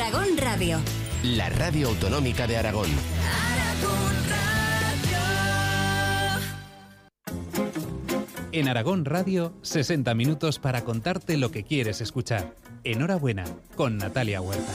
Aragón Radio. La radio autonómica de Aragón. En Aragón Radio, 60 minutos para contarte lo que quieres escuchar. Enhorabuena, con Natalia Huerta.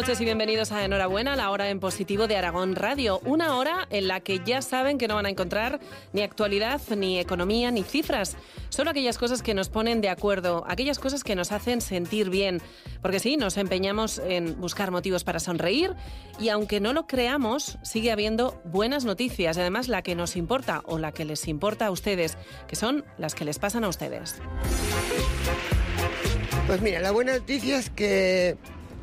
Noches y bienvenidos a Enhorabuena, la hora en positivo de Aragón Radio. Una hora en la que ya saben que no van a encontrar ni actualidad, ni economía, ni cifras. Solo aquellas cosas que nos ponen de acuerdo, aquellas cosas que nos hacen sentir bien. Porque sí, nos empeñamos en buscar motivos para sonreír y aunque no lo creamos, sigue habiendo buenas noticias. Y además la que nos importa o la que les importa a ustedes, que son las que les pasan a ustedes. Pues mira, la buena noticia es que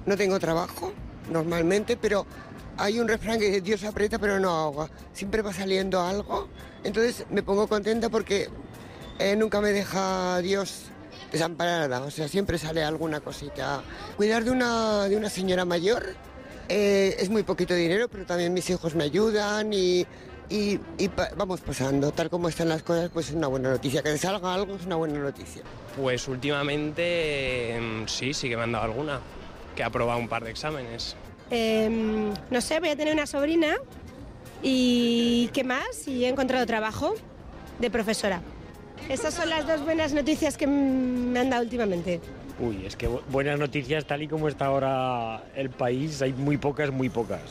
no tengo trabajo normalmente, pero hay un refrán que dice Dios aprieta pero no ahoga. Siempre va saliendo algo. Entonces me pongo contenta porque eh, nunca me deja Dios desamparada. O sea, siempre sale alguna cosita. Cuidar de una, de una señora mayor eh, es muy poquito dinero, pero también mis hijos me ayudan y, vamos pasando. Tal como están las cosas, pues es una buena noticia. Que salga algo es una buena noticia. Pues últimamente em, sí, sí que me han dado alguna, que he aprobado un par de exámenes. Em, no sé, voy a tener una sobrina y ¿qué más? Y he encontrado trabajo de profesora. Esas son las dos buenas noticias que me han dado últimamente. Uy, es que bu- buenas noticias tal y como está ahora el país, hay muy pocas, muy pocas.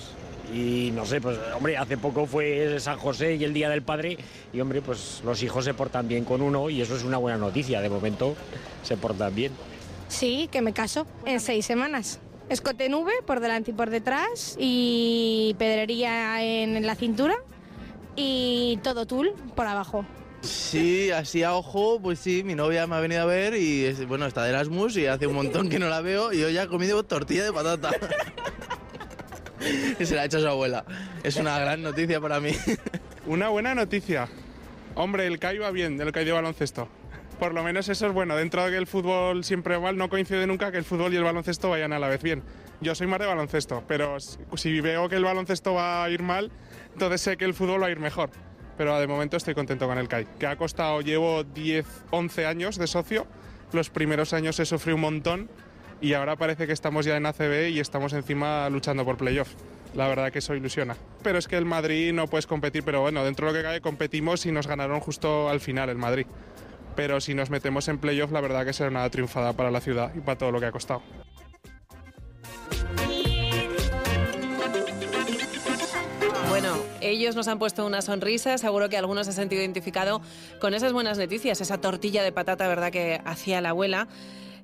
Y no sé, pues hombre, hace poco fue San José y el Día del Padre y hombre, pues los hijos se portan bien con uno y eso es una buena noticia, de momento se portan bien. Sí, que me caso en seis semanas. Escote en V por delante y por detrás y pedrería en la cintura y todo tul por abajo. Sí, así a ojo, pues sí, mi novia me ha venido a ver y es- bueno, está de Erasmus y hace un montón que no la veo y hoy ha comido tortilla de patata. y se la ha hecho a su abuela. Es una gran noticia para mí. Una buena noticia. Hombre, el CAI va bien, el CAI de baloncesto. Por lo menos eso es bueno. Dentro de que el fútbol siempre mal, no coincide nunca que el fútbol y el baloncesto vayan a la vez bien. Yo soy más de baloncesto, pero si veo que el baloncesto va a ir mal, entonces sé que el fútbol va a ir mejor. Pero de momento estoy contento con el CAI, que ha costado, llevo 10, 11 años de socio. Los primeros años he sufrido un montón y ahora parece que estamos ya en ACB y estamos encima luchando por playoff. La verdad que eso ilusiona. Pero es que el Madrid no puedes competir, pero bueno, dentro de lo que cabe competimos y nos ganaron justo al final el Madrid. Pero si nos metemos en playoff, la verdad que será una triunfada para la ciudad y para todo lo que ha costado. Bueno, ellos nos han puesto una sonrisa, seguro que algunos se han sentido identificado con esas buenas noticias, esa tortilla de patata, ¿verdad?, que hacía la abuela.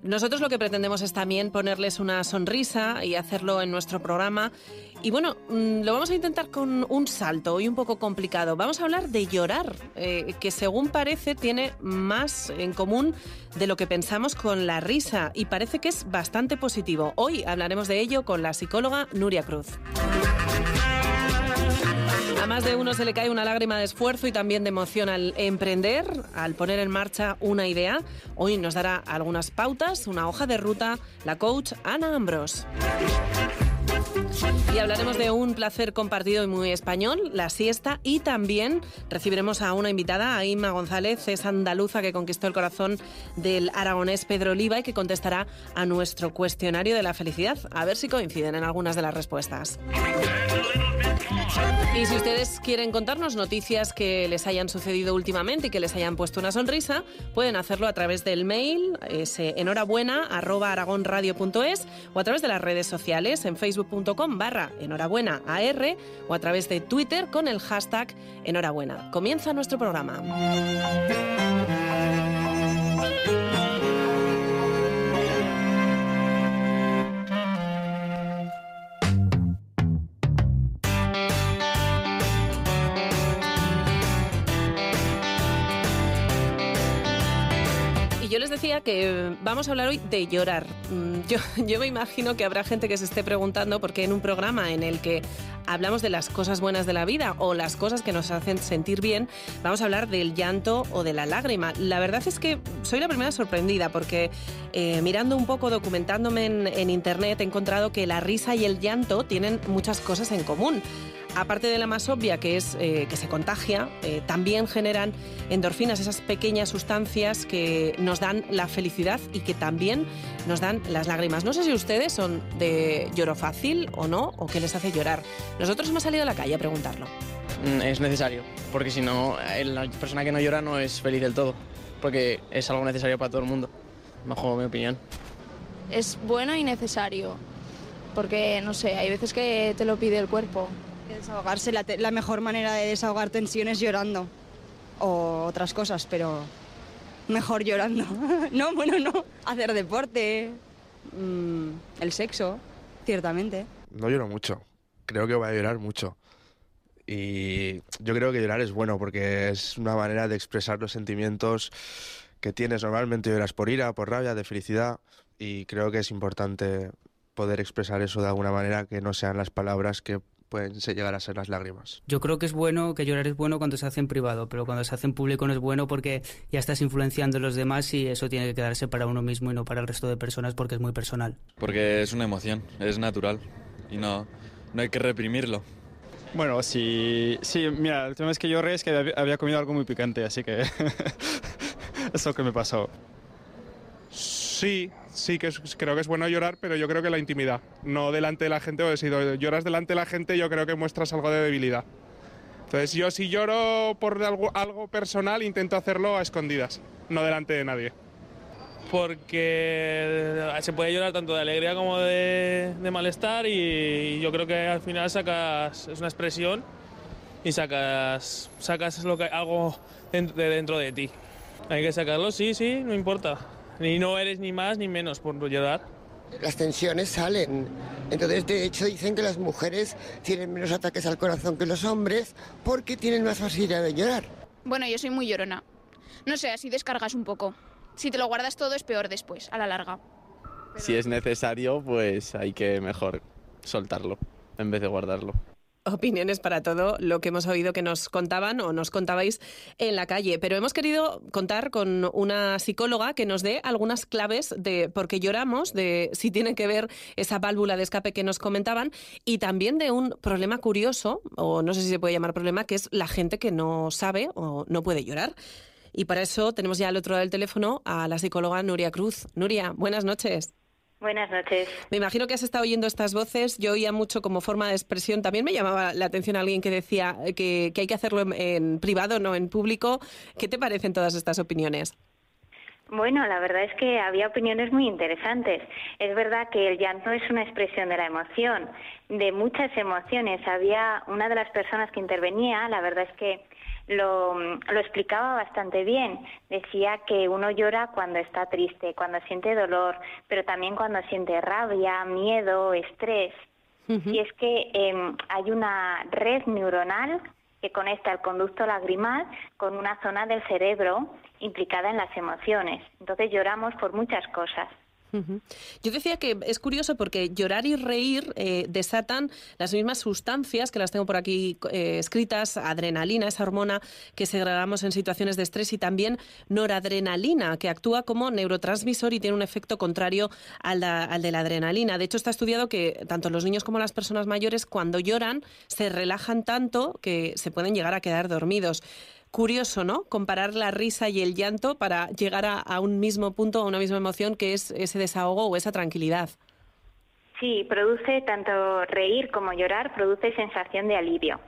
Nosotros lo que pretendemos es también ponerles una sonrisa y hacerlo en nuestro programa. Y bueno, mm, lo vamos a intentar con un salto hoy un poco complicado. Vamos a hablar de llorar, eh, que según parece tiene más en común de lo que pensamos con la risa y parece que es bastante positivo. Hoy hablaremos de ello con la psicóloga Nuria Cruz. A más de uno se le cae una lágrima de esfuerzo y también de emoción al emprender, al poner en marcha una idea. Hoy nos dará algunas pautas, una hoja de ruta, la coach Ana Ambros. Y hablaremos de un placer compartido y muy español, la siesta, y también recibiremos a una invitada, a Inma González, es andaluza que conquistó el corazón del aragonés Pedro Oliva y que contestará a nuestro cuestionario de la felicidad. A ver si coinciden en algunas de las respuestas. Y si ustedes quieren contarnos noticias que les hayan sucedido últimamente y que les hayan puesto una sonrisa, pueden hacerlo a través del mail ese enhorabuena arroba aragonradio.es o a través de las redes sociales en facebook.com barra enhorabuena AR o a través de Twitter con el hashtag enhorabuena. Comienza nuestro programa. Yo les decía que vamos a hablar hoy de llorar. Mm, Yo, yo me imagino que habrá gente que se esté preguntando por qué en un programa en el que hablamos de las cosas buenas de la vida o las cosas que nos hacen sentir bien, vamos a hablar del llanto o de la lágrima. La verdad es que soy la primera sorprendida porque eh, mirando un poco, documentándome en, en internet, he encontrado que la risa y el llanto tienen muchas cosas en común. Aparte de la más obvia, que es eh, que se contagia, eh, también generan endorfinas, esas pequeñas sustancias que nos dan la felicidad y que también nos dan las lágrimas. No sé si ustedes son de lloro fácil o no, o qué les hace llorar. Nosotros hemos salido a la calle a preguntarlo. Mm, Es necesario, porque si no, eh, la persona que no llora no es feliz del todo, porque es algo necesario para todo el mundo, bajo mi opinión. Es bueno y necesario, porque no sé, hay veces que te lo pide el cuerpo. Desahogarse, la, mejor manera de desahogar tensiones llorando. O otras cosas, pero mejor llorando. no, bueno, no. Hacer deporte, mm, el sexo, ciertamente. No lloro mucho. Creo que voy a llorar mucho. Y yo creo que llorar es bueno porque es una manera de expresar los sentimientos que tienes. Normalmente lloras por ira, por rabia, de felicidad. Y creo que es importante poder expresar eso de alguna manera que no sean las palabras que pueden se- llegar a ser las lágrimas. Yo creo que es bueno, que llorar es bueno cuando se hace en privado, pero cuando se hace en público no es bueno porque ya estás influenciando a los demás y eso tiene que quedarse para uno mismo y no para el resto de personas porque es muy personal. Porque es una emoción, es natural y no, no hay que reprimirlo. Bueno, sí, sí, mira, el tema es que yo es que había- comido algo muy picante, así que es lo que me pasó. Sí, sí que creo que es bueno llorar, pero yo creo que la intimidad, no delante de la gente, porque si lloras delante de la gente yo creo que muestras algo de debilidad. Entonces yo si lloro por algo, personal intento hacerlo a escondidas, no delante de nadie. porque se puede llorar tanto de alegría como de, malestar y yo creo que al final sacas, es una expresión y sacas, sacas lo que, algo de dentro de ti. Hay que sacarlo, sí, sí, no importa. Ni no eres ni más ni menos por llorar. Las tensiones salen. Entonces, de hecho, dicen que las mujeres tienen menos ataques al corazón que los hombres porque tienen más facilidad de llorar. Bueno, yo soy muy llorona. No sé, así descargas un poco. Si te lo guardas todo es peor después, a la larga. Si es necesario, pues hay que mejor soltarlo en vez de guardarlo. Opiniones para todo lo que hemos oído que nos contaban o nos contabais en la calle. Pero hemos querido contar con una psicóloga que nos dé algunas claves de por qué lloramos, de si tiene que ver esa válvula de escape que nos comentaban y también de un problema curioso, o no sé si se puede llamar problema, que es la gente que no sabe o no puede llorar. Y para eso tenemos ya al otro lado del teléfono a la psicóloga Nuria Cruz. Nuria, buenas noches. Buenas noches. Me imagino que has estado oyendo estas voces. Yo oía mucho como forma de expresión. También me llamaba la atención alguien que decía que, que hay que hacerlo en, en privado, no en público. ¿Qué te parecen todas estas opiniones? Bueno, la verdad es que había opiniones muy interesantes. Es verdad que el llanto es una expresión de la emoción, de muchas emociones. Había una de las personas que intervenía, la verdad es que lo, lo explicaba bastante bien. Decía que uno llora cuando está triste, cuando siente dolor, pero también cuando siente rabia, miedo, estrés. Y es que eh, hay una red neuronal que conecta el conducto lagrimal con una zona del cerebro implicada en las emociones. Entonces lloramos por muchas cosas. Yo decía que es curioso porque llorar y reír eh, desatan las mismas sustancias que las tengo por aquí eh, escritas, adrenalina, esa hormona que segregamos en situaciones de estrés y también noradrenalina, que actúa como neurotransmisor y tiene un efecto contrario al, al de la adrenalina. De hecho, está estudiado que tanto los niños como las personas mayores cuando lloran se relajan tanto que se pueden llegar a quedar dormidos. Curioso, ¿no? Comparar la risa y el llanto para llegar a, un mismo punto, a una misma emoción que es ese desahogo o esa tranquilidad. Sí, produce tanto reír como llorar, produce sensación de alivio.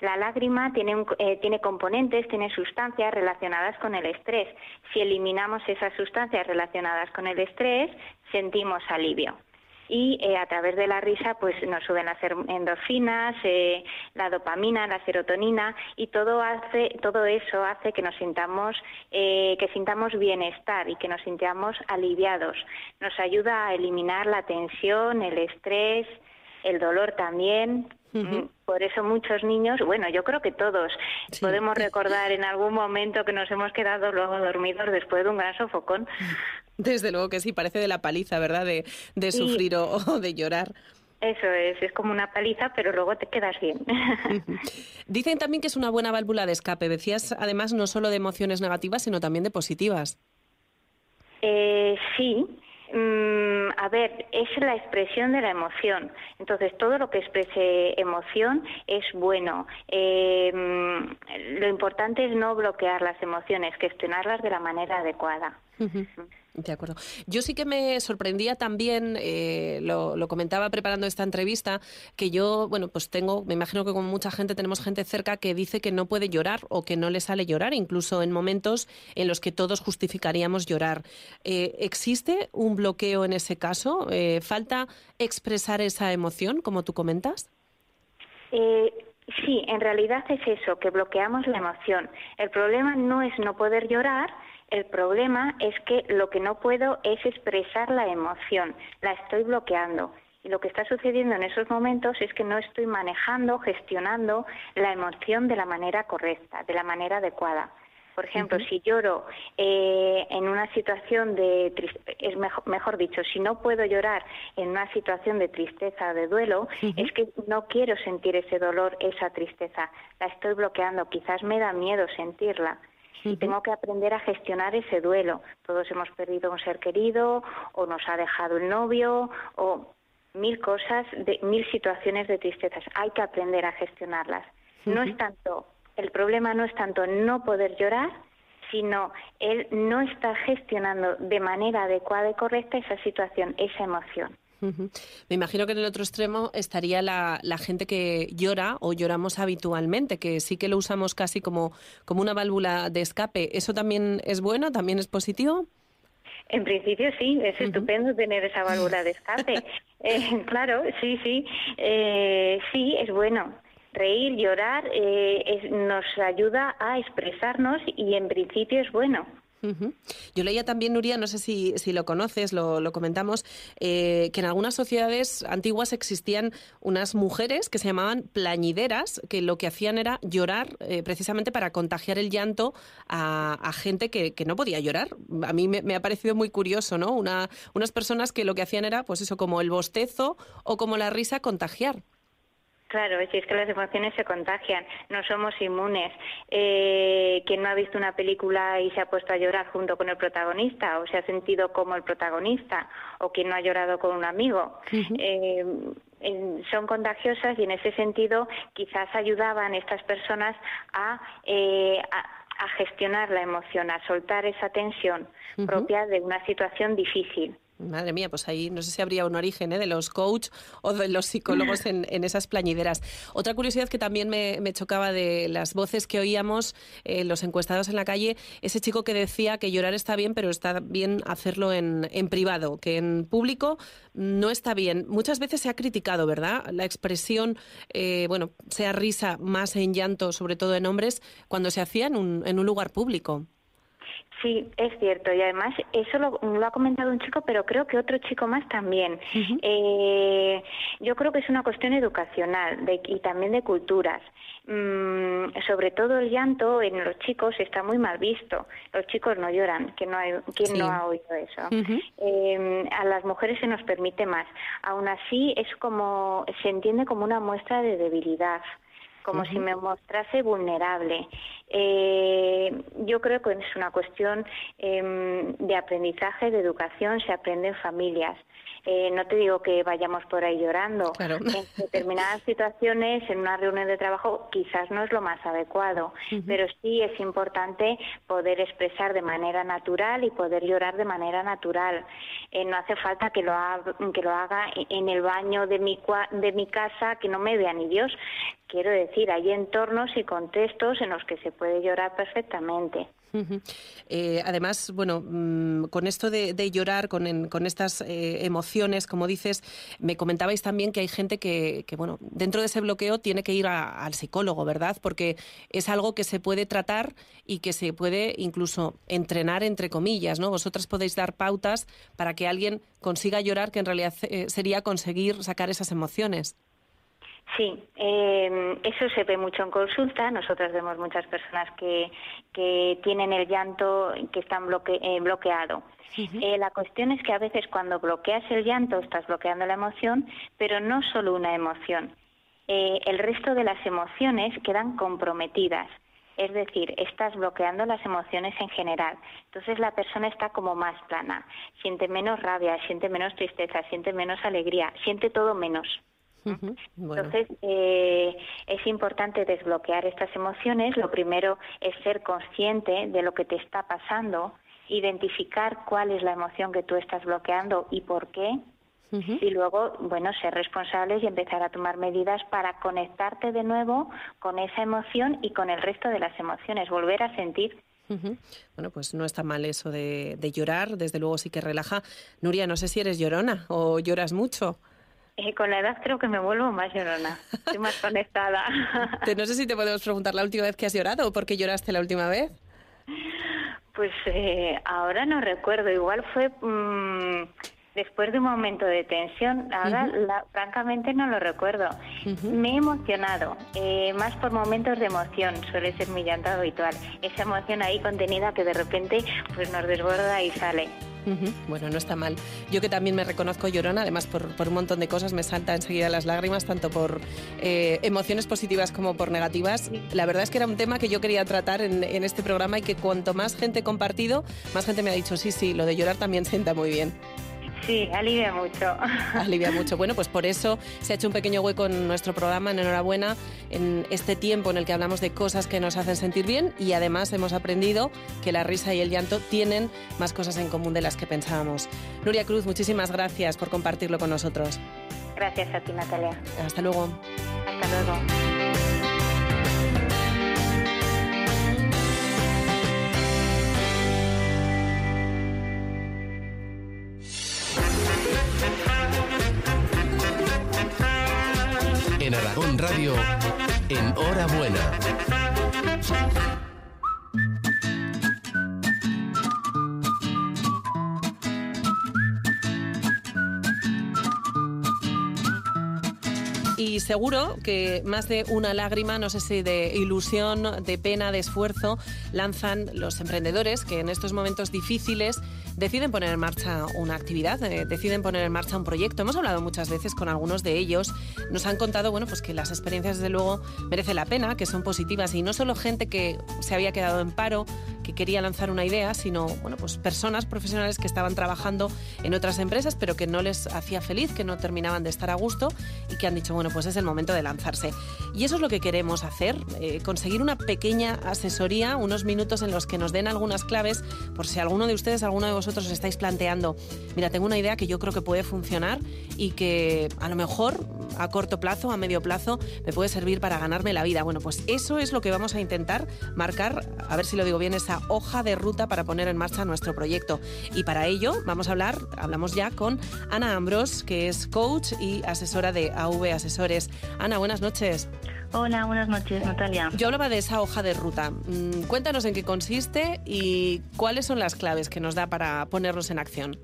La lágrima tiene, un- eh, tiene componentes, tiene sustancias relacionadas con el estrés. Si eliminamos esas sustancias relacionadas con el estrés, sentimos alivio. Y eh, a través de la risa, pues nos suben las endorfinas, eh, la dopamina, la serotonina y todo hace, todo eso hace que nos sintamos, eh, que sintamos bienestar y que nos sintamos aliviados. Nos ayuda a eliminar la tensión, el estrés, el dolor también. Mm, Por eso muchos niños, bueno, yo creo que todos podemos recordar en algún momento que nos hemos quedado luego dormidos después de un gran sofocón. Desde luego que sí, parece de la paliza, ¿verdad? De, sufrir o, o de llorar. Eso es, es como una paliza, pero luego te quedas bien. Dicen también que es una buena válvula de escape. Decías además no solo de emociones negativas, sino también de positivas. Eh, sí, Mm, a ver, es la expresión de la emoción. Entonces, todo lo que exprese emoción es bueno. Eh, mm, lo importante es no bloquear las emociones, gestionarlas de la manera adecuada. De acuerdo. Yo sí que me sorprendía también, eh, lo, lo, comentaba preparando esta entrevista, que yo, bueno, pues tengo, me imagino que como mucha gente tenemos gente cerca que dice que no puede llorar o que no le sale llorar, incluso en momentos en los que todos justificaríamos llorar. Eh, ¿Existe un bloqueo en ese caso? Eh, ¿Falta expresar esa emoción, como tú comentas? sí, en realidad es eso, que bloqueamos la emoción. El problema no es no poder llorar, el problema es que lo que no puedo es expresar la emoción, la estoy bloqueando. Y lo que está sucediendo en esos momentos es que no estoy manejando, gestionando la emoción de la manera correcta, de la manera adecuada. Por ejemplo, si lloro eh, en una situación de es mejor, mejor, dicho, si no puedo llorar en una situación de tristeza o de duelo, es que no quiero sentir ese dolor, esa tristeza, la estoy bloqueando, quizás me da miedo sentirla y tengo que aprender a gestionar ese duelo. Todos hemos perdido un ser querido o nos ha dejado el novio o mil cosas, de, mil situaciones de tristezas. Hay que aprender a gestionarlas. No es tanto, el problema no es tanto no poder llorar, sino él no está gestionando de manera adecuada y correcta esa situación, esa emoción. Me imagino que en el otro extremo estaría la, gente que llora o lloramos habitualmente, que sí que lo usamos casi como, como una válvula de escape. ¿Eso también es bueno? ¿También es positivo? En principio sí, es estupendo tener esa válvula de escape. Eh, claro, sí, sí, eh, sí, es bueno. Reír, llorar, eh, nos ayuda a expresarnos y en principio es bueno. Yo leía también, Nuria, no sé si, si lo conoces, lo, comentamos, eh, que en algunas sociedades antiguas existían unas mujeres que se llamaban plañideras, que lo que hacían era llorar eh, precisamente para contagiar el llanto a, gente que, no podía llorar. A mí me, ha parecido muy curioso, ¿no? Una, unas personas que lo que hacían era, pues eso, como el bostezo o como la risa, contagiar. Claro, si es que las emociones se contagian, no somos inmunes. Eh, quien no ha visto una película y se ha puesto a llorar junto con el protagonista o se ha sentido como el protagonista o quien no ha llorado con un amigo. Eh, son contagiosas y en ese sentido quizás ayudaban estas personas a, eh, a, gestionar la emoción, a soltar esa tensión propia de una situación difícil. Madre mía, pues ahí no sé si habría un origen ¿eh? de los coach o de los psicólogos en, esas plañideras. Otra curiosidad que también me, chocaba de las voces que oíamos, eh, los encuestados en la calle, ese chico que decía que llorar está bien, pero está bien hacerlo en, privado, que en público no está bien. Muchas veces se ha criticado, ¿verdad? La expresión, eh, bueno, sea risa más en llanto, sobre todo en hombres, cuando se hacía en un lugar público. Sí, es cierto. Y además, eso lo, ha comentado un chico, pero creo que otro chico más también. eh, yo creo que es una cuestión educacional de, y también de culturas. Mm, sobre todo el llanto en los chicos está muy mal visto. Los chicos no lloran, que no hay, ¿quién no ha oído eso? eh, a las mujeres se nos permite más. Aún así, es como, se entiende como una muestra de debilidad como si me mostrase vulnerable. Eh, yo creo que es una cuestión em, de aprendizaje, de educación, se aprende en familias. Eh, no te digo que vayamos por ahí llorando. En determinadas situaciones, en una reunión de trabajo, quizás no es lo más adecuado, pero sí es importante poder expresar de manera natural y poder llorar de manera natural. Eh, no hace falta que lo, haga, que lo haga en el baño de mi, de mi casa, que no me vea ni Dios. Quiero decir, hay entornos y contextos en los que se puede llorar perfectamente. Eh, además, bueno, mm, con esto de, llorar, con, estas eh, emociones, como dices, me comentabais también que hay gente que, bueno, dentro de ese bloqueo tiene que ir al psicólogo, ¿verdad? Porque es algo que se puede tratar y que se puede incluso entrenar, entre comillas, ¿no? Vosotras podéis dar pautas para que alguien consiga llorar, que en realidad eh, sería conseguir sacar esas emociones. Sí, eh, eso se ve mucho en consulta. Nosotros vemos muchas personas que, que tienen el llanto que están bloque, eh, bloqueado. eh, la cuestión es que a veces cuando bloqueas el llanto estás bloqueando la emoción, pero no solo una emoción. Eh, el resto de las emociones quedan comprometidas. es decir, estás bloqueando las emociones en general. Entonces la persona está como más plana, siente menos rabia, siente menos tristeza, siente menos alegría, siente todo menos. Entonces, eh, es importante desbloquear estas emociones. Lo primero es ser consciente de lo que te está pasando, identificar cuál es la emoción que tú estás bloqueando y por qué. Y luego, bueno, ser responsables y empezar a tomar medidas para conectarte de nuevo con esa emoción y con el resto de las emociones, volver a sentir. Bueno, pues no está mal eso de, de llorar, desde luego sí que relaja. Nuria, no sé si eres llorona o lloras mucho. Eh, con la edad creo que me vuelvo más llorona, estoy más conectada. no sé si te podemos preguntar la última vez que has llorado o por qué lloraste la última vez. Pues eh, ahora no recuerdo, igual fue mm, después de un momento de tensión, ahora francamente no lo recuerdo. Me he emocionado, eh, más por momentos de emoción, suele ser mi llanto habitual, esa emoción ahí contenida que de repente pues nos desborda y sale. Bueno, no está mal. Yo que también me reconozco llorona, además por, un montón de cosas me salta enseguida las lágrimas, tanto por eh, emociones positivas como por negativas. La verdad es que era un tema que yo quería tratar en, en este programa y que cuanto más gente he compartido, más gente me ha dicho, sí, sí, lo de llorar también sienta muy bien. Sí, alivia mucho. Alivia mucho. Bueno, pues por eso se ha hecho un pequeño hueco en nuestro programa, en Enhorabuena, en este tiempo en el que hablamos de cosas que nos hacen sentir bien y además hemos aprendido que la risa y el llanto tienen más cosas en común de las que pensábamos. Nuria Cruz, muchísimas gracias por compartirlo con nosotros. Gracias a ti, Natalia. Hasta luego. Hasta luego. En Aragón Radio, en Y seguro que más de una lágrima, no sé si de ilusión, de pena, de esfuerzo, lanzan los emprendedores que en estos momentos difíciles deciden poner en marcha una actividad, eh, deciden poner en marcha un proyecto. Hemos hablado muchas veces con algunos de ellos, nos han contado bueno, pues que las experiencias desde luego merecen la pena, que son positivas y no solo gente que se había quedado en paro, que quería lanzar una idea, sino bueno, pues personas profesionales que estaban trabajando en otras empresas pero que no les hacía feliz, que no terminaban de estar a gusto y que han dicho, bueno, pues es el momento de lanzarse. Y eso es lo que queremos hacer, eh, conseguir una pequeña asesoría, unos minutos en los que nos den algunas claves por si alguno de ustedes, alguno de vosotros vosotros estáis planteando, mira, tengo una idea que yo creo que puede funcionar y que a lo mejor a corto plazo, a medio plazo, me puede servir para ganarme la vida. Bueno, pues eso es lo que vamos a intentar marcar, a ver si lo digo bien, esa hoja de ruta para poner en marcha nuestro proyecto. Y para ello vamos a hablar, hablamos ya con Ana Ambros, que es coach y asesora de AV Asesores. Ana, buenas noches. Hola, buenas noches, Natalia. Yo hablaba de esa hoja de ruta. Mm, cuéntanos en qué consiste y cuáles son las claves que nos da para ponernos en acción.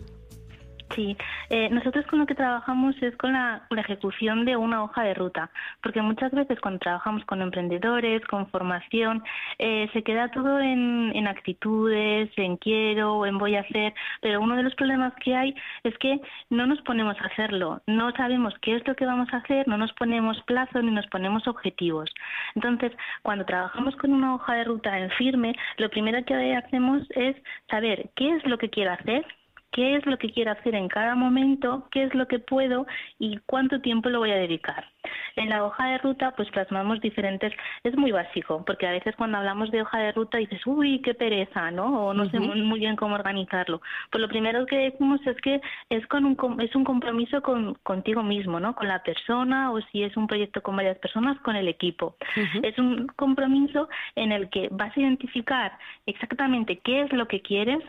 Sí, eh, nosotros con lo que trabajamos es con la, ejecución de una hoja de ruta, porque muchas veces cuando trabajamos con emprendedores, con formación, eh, se queda todo en, en, actitudes, en quiero, en voy a hacer, pero uno de los problemas que hay es que no nos ponemos a hacerlo, no sabemos qué es lo que vamos a hacer, no nos ponemos plazo ni nos ponemos objetivos. Entonces, cuando trabajamos con una hoja de ruta en firme, lo primero que hacemos es saber qué es lo que quiero hacer, qué es lo que quiero hacer en cada momento, qué es lo que puedo y cuánto tiempo lo voy a dedicar. En la hoja de ruta, pues plasmamos diferentes, es muy básico, porque a veces cuando hablamos de hoja de ruta dices, uy, qué pereza, ¿no? O no sé muy bien cómo organizarlo. Pues lo primero que decimos es que es, con un, es un compromiso con, contigo mismo, ¿no? Con la persona o si es un proyecto con varias personas, con el equipo. Es un compromiso en el que vas a identificar exactamente qué es lo que quieres,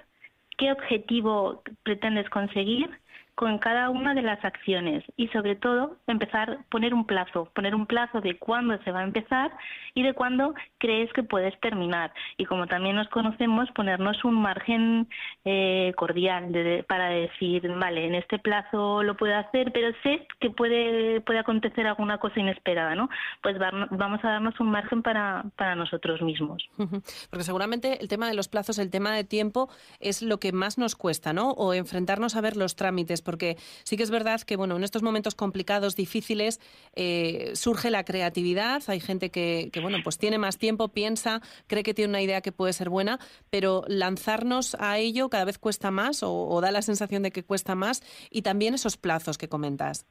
qué objetivo pretendes conseguir con cada una de las acciones y sobre todo empezar poner un plazo, poner un plazo de cuándo se va a empezar y de cuándo crees que puedes terminar. Y como también nos conocemos ponernos un margen eh, cordial para decir vale en este plazo lo puedo hacer pero sé que puede puede acontecer alguna cosa inesperada no pues vamos a darnos un margen para para nosotros mismos. Porque seguramente el tema de los plazos el tema de tiempo es lo que más nos cuesta no o enfrentarnos a ver los trámites porque sí que es verdad que, bueno, en estos momentos complicados, difíciles, eh, surge la creatividad. Hay gente que, que, bueno, pues tiene más tiempo, piensa, cree que tiene una idea que puede ser buena, pero lanzarnos a ello cada vez cuesta más o, da la sensación de que cuesta más y también esos plazos que comentas.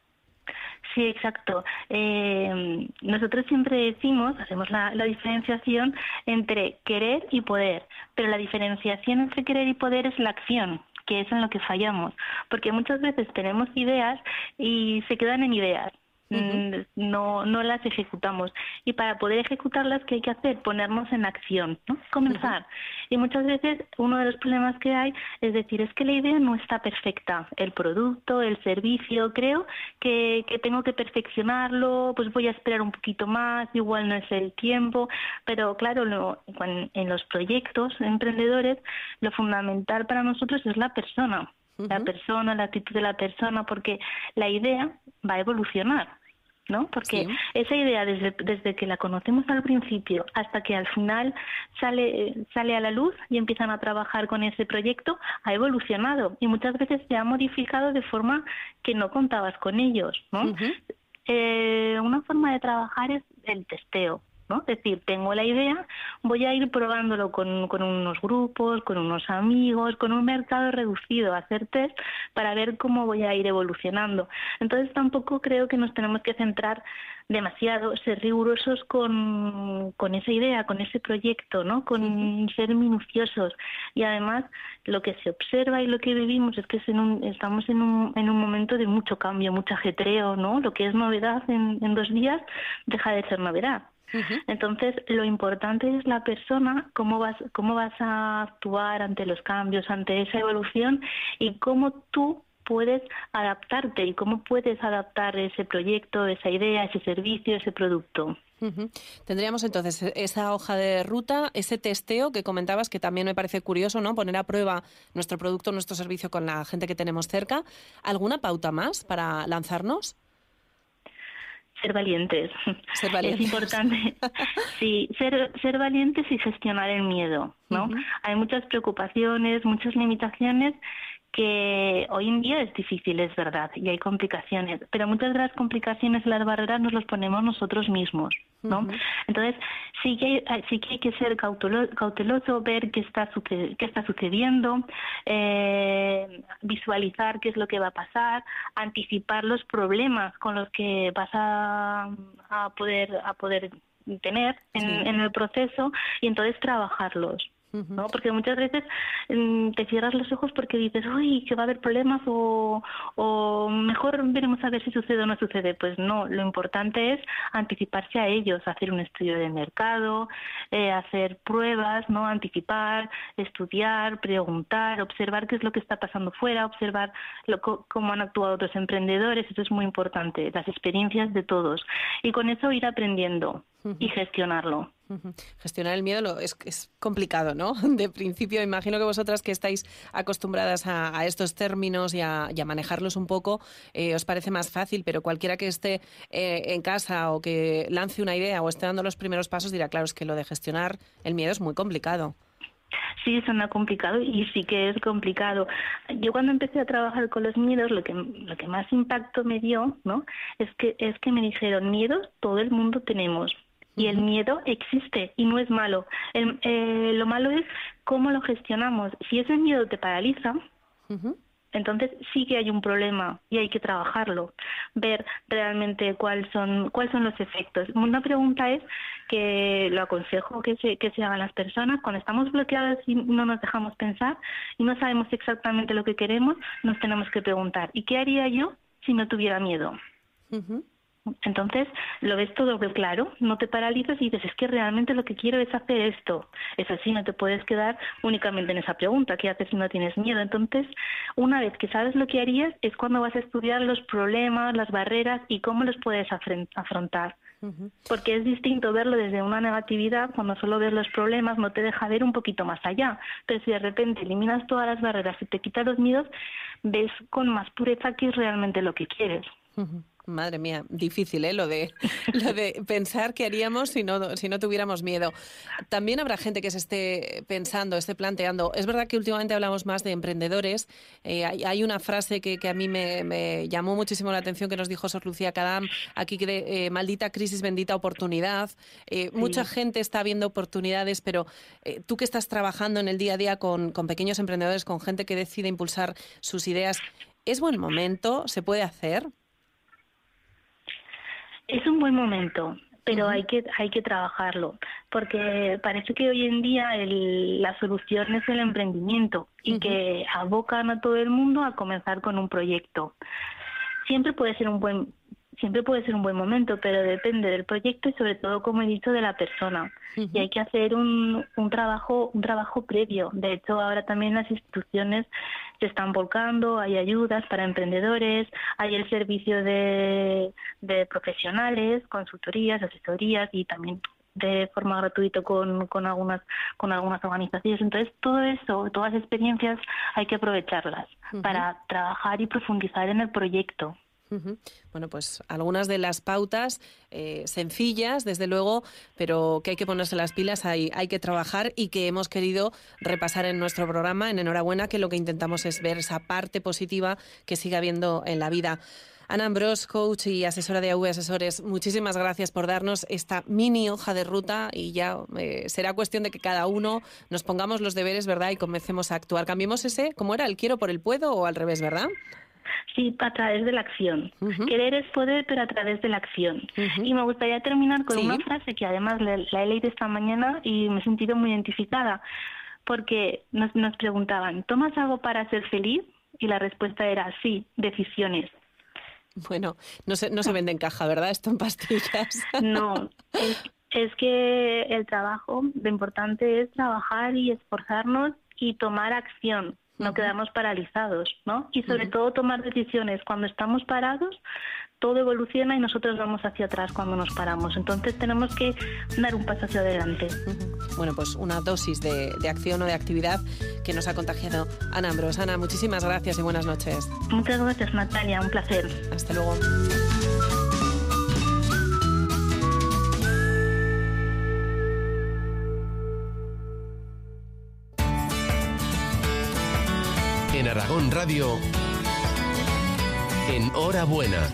Sí, exacto. Eh, nosotros siempre decimos, hacemos la, diferenciación entre querer y poder, pero la diferenciación entre querer y poder es la acción que es en lo que fallamos, porque muchas veces tenemos ideas y se quedan en ideas, Mm, no, no las ejecutamos. Y para poder ejecutarlas, ¿qué hay que hacer? Ponernos en acción, ¿no? Comenzar. Y muchas veces uno de los problemas que hay es decir, es que la idea no está perfecta. El producto, el servicio, creo que, que tengo que perfeccionarlo, pues voy a esperar un poquito más, igual no es el tiempo. Pero claro, lo, en los proyectos emprendedores, lo fundamental para nosotros es la persona la persona, la actitud de la persona, porque la idea va a evolucionar. ¿no? Porque esa idea desde, desde que la conocemos al principio hasta que al final sale, sale a la luz y empiezan a trabajar con ese proyecto, ha evolucionado y muchas veces se ha modificado de forma que no contabas con ellos, ¿no? eh, una forma de trabajar es el testeo. ¿No? Es decir, tengo la idea, voy a ir probándolo con, con, unos grupos, con unos amigos, con un mercado reducido, hacer test para ver cómo voy a ir evolucionando. Entonces tampoco creo que nos tenemos que centrar demasiado, ser rigurosos con, con esa idea, con ese proyecto, ¿no? Con ser minuciosos. Y además lo que se observa y lo que vivimos es que es en un, estamos en un, en un momento de mucho cambio, mucho ajetreo, ¿no? Lo que es novedad en, en dos días deja de ser novedad. Entonces, lo importante es la persona, cómo vas, cómo vas a actuar ante los cambios, ante esa evolución y cómo tú puedes adaptarte y cómo puedes adaptar ese proyecto, esa idea, ese servicio, ese producto. Tendríamos entonces esa hoja de ruta, ese testeo que comentabas, que también me parece curioso, ¿no? Poner a prueba nuestro producto, nuestro servicio con la gente que tenemos cerca. ¿Alguna pauta más para lanzarnos? Ser valientes. Es importante. sí, ser, ser valientes y gestionar el miedo, ¿no? Hay muchas preocupaciones, muchas limitaciones que hoy en día es difícil, es verdad, y hay complicaciones, pero muchas de las complicaciones las barreras nos las ponemos nosotros mismos, ¿no? Entonces, sí que, hay, sí que hay que ser cauteloso, cauteloso ver qué está, qué está sucediendo, eh, visualizar qué es lo que va a pasar, anticipar los problemas con los que vas a, a poder, a poder tener en, en el proceso y entonces trabajarlos. ¿No? Porque muchas veces mm, te cierras los ojos porque dices, uy, que va a haber problemas o, o mejor veremos a ver si sucede o no sucede. Pues no, lo importante es anticiparse a ellos, hacer un estudio de mercado, eh, hacer pruebas, ¿no? Anticipar, estudiar, preguntar, observar qué es lo que está pasando fuera, observar lo, cómo han actuado otros emprendedores, eso es muy importante, las experiencias de todos. Y con eso ir aprendiendo y gestionarlo. Gestionar el miedo es, es, complicado, ¿no? De principio, imagino que vosotras que estáis acostumbradas a, estos términos y a, manejarlos un poco, eh, os parece más fácil, pero cualquiera que esté eh, en casa o que lance una idea o esté dando los primeros pasos dirá, claro, es que lo de gestionar el miedo es muy complicado. Sí, suena complicado y sí que es complicado. Yo cuando empecé a trabajar con los miedos, lo que, lo que más impacto me dio, ¿no? Es que, es que me dijeron, miedos todo el mundo tenemos, y el miedo existe y no es malo. El, eh, lo malo es cómo lo gestionamos. Si ese miedo te paraliza, entonces sí que hay un problema y hay que trabajarlo, ver realmente cuáles son, cuáles son los efectos. Una pregunta es que lo aconsejo que se, que se hagan las personas cuando estamos bloqueados y no nos dejamos pensar y no sabemos exactamente lo que queremos, nos tenemos que preguntar, ¿y qué haría yo si no tuviera miedo? Entonces lo ves todo claro, no te paralizas y dices, es que realmente lo que quiero es hacer esto. Es así, no te puedes quedar únicamente en esa pregunta, ¿qué haces si no tienes miedo? Entonces, una vez que sabes lo que harías, es cuando vas a estudiar los problemas, las barreras y cómo los puedes afrontar. Porque es distinto verlo desde una negatividad, cuando solo ves los problemas no te deja ver un poquito más allá. Pero si de repente eliminas todas las barreras y te quitas los miedos, ves con más pureza qué es realmente lo que quieres. Madre mía, difícil, ¿eh? Lo de, lo de pensar qué haríamos si no, si no tuviéramos miedo. También habrá gente que se esté pensando, esté planteando. Es verdad que últimamente hablamos más de emprendedores. Eh, hay, hay una frase que, que a mí me, me llamó muchísimo la atención que nos dijo Sor Lucía Cadam, aquí que eh, maldita crisis, bendita oportunidad. Eh, Mucha gente está viendo oportunidades, pero tú que estás trabajando en el día a día con, con pequeños emprendedores, con gente que decide impulsar sus ideas, ¿es buen momento? ¿Se puede hacer? Es un buen momento, pero hay que hay que trabajarlo, porque parece que hoy en día el- la solución es el emprendimiento y que abocan a todo el mundo a comenzar con un proyecto. Siempre puede ser un buen siempre puede ser un buen momento, pero depende del proyecto y sobre todo, como he dicho, de la persona. Y hay que hacer un, un trabajo un trabajo previo. De hecho, ahora también las instituciones se están volcando, hay ayudas para emprendedores, hay el servicio de, de profesionales, consultorías, asesorías y también de forma gratuita con, con algunas con algunas organizaciones. Entonces, todo eso, todas las experiencias hay que aprovecharlas para trabajar y profundizar en el proyecto. Bueno, pues algunas de las pautas eh, sencillas, desde luego, pero que hay que ponerse las pilas, hay, hay que trabajar y que hemos querido repasar en nuestro programa, en Enhorabuena, que lo que intentamos es ver esa parte positiva que sigue habiendo en la vida. Ana Ambrós, coach y asesora de AV Asesores, muchísimas gracias por darnos esta mini hoja de ruta y ya eh, será cuestión de que cada uno nos pongamos los deberes, ¿verdad? Y comencemos a actuar. Cambiemos ese, ¿cómo era? ¿El quiero por el puedo o al revés, verdad? Sí, a través de la acción. Querer es poder, pero a través de la acción. Y me gustaría terminar con Sí. una frase que además la, la he leído esta mañana y me he sentido muy identificada, porque nos, nos preguntaban, ¿tomas algo para ser feliz? Y la respuesta era sí, decisiones. Bueno, no se, no se vende en caja, ¿verdad? Esto en pastillas. No, es, es que el trabajo, lo importante es trabajar y esforzarnos y tomar acción, no quedarnos paralizados, ¿no? Y sobre todo tomar decisiones. Cuando estamos parados, todo evoluciona y nosotros vamos hacia atrás cuando nos paramos. Entonces tenemos que dar un paso hacia adelante. Bueno, pues una dosis de, de acción o de actividad que nos ha contagiado Ana Ambros. Ana, muchísimas gracias y buenas noches. Muchas gracias, Natalia. Un placer. Hasta luego. En Aragón Radio, en Hora Buena.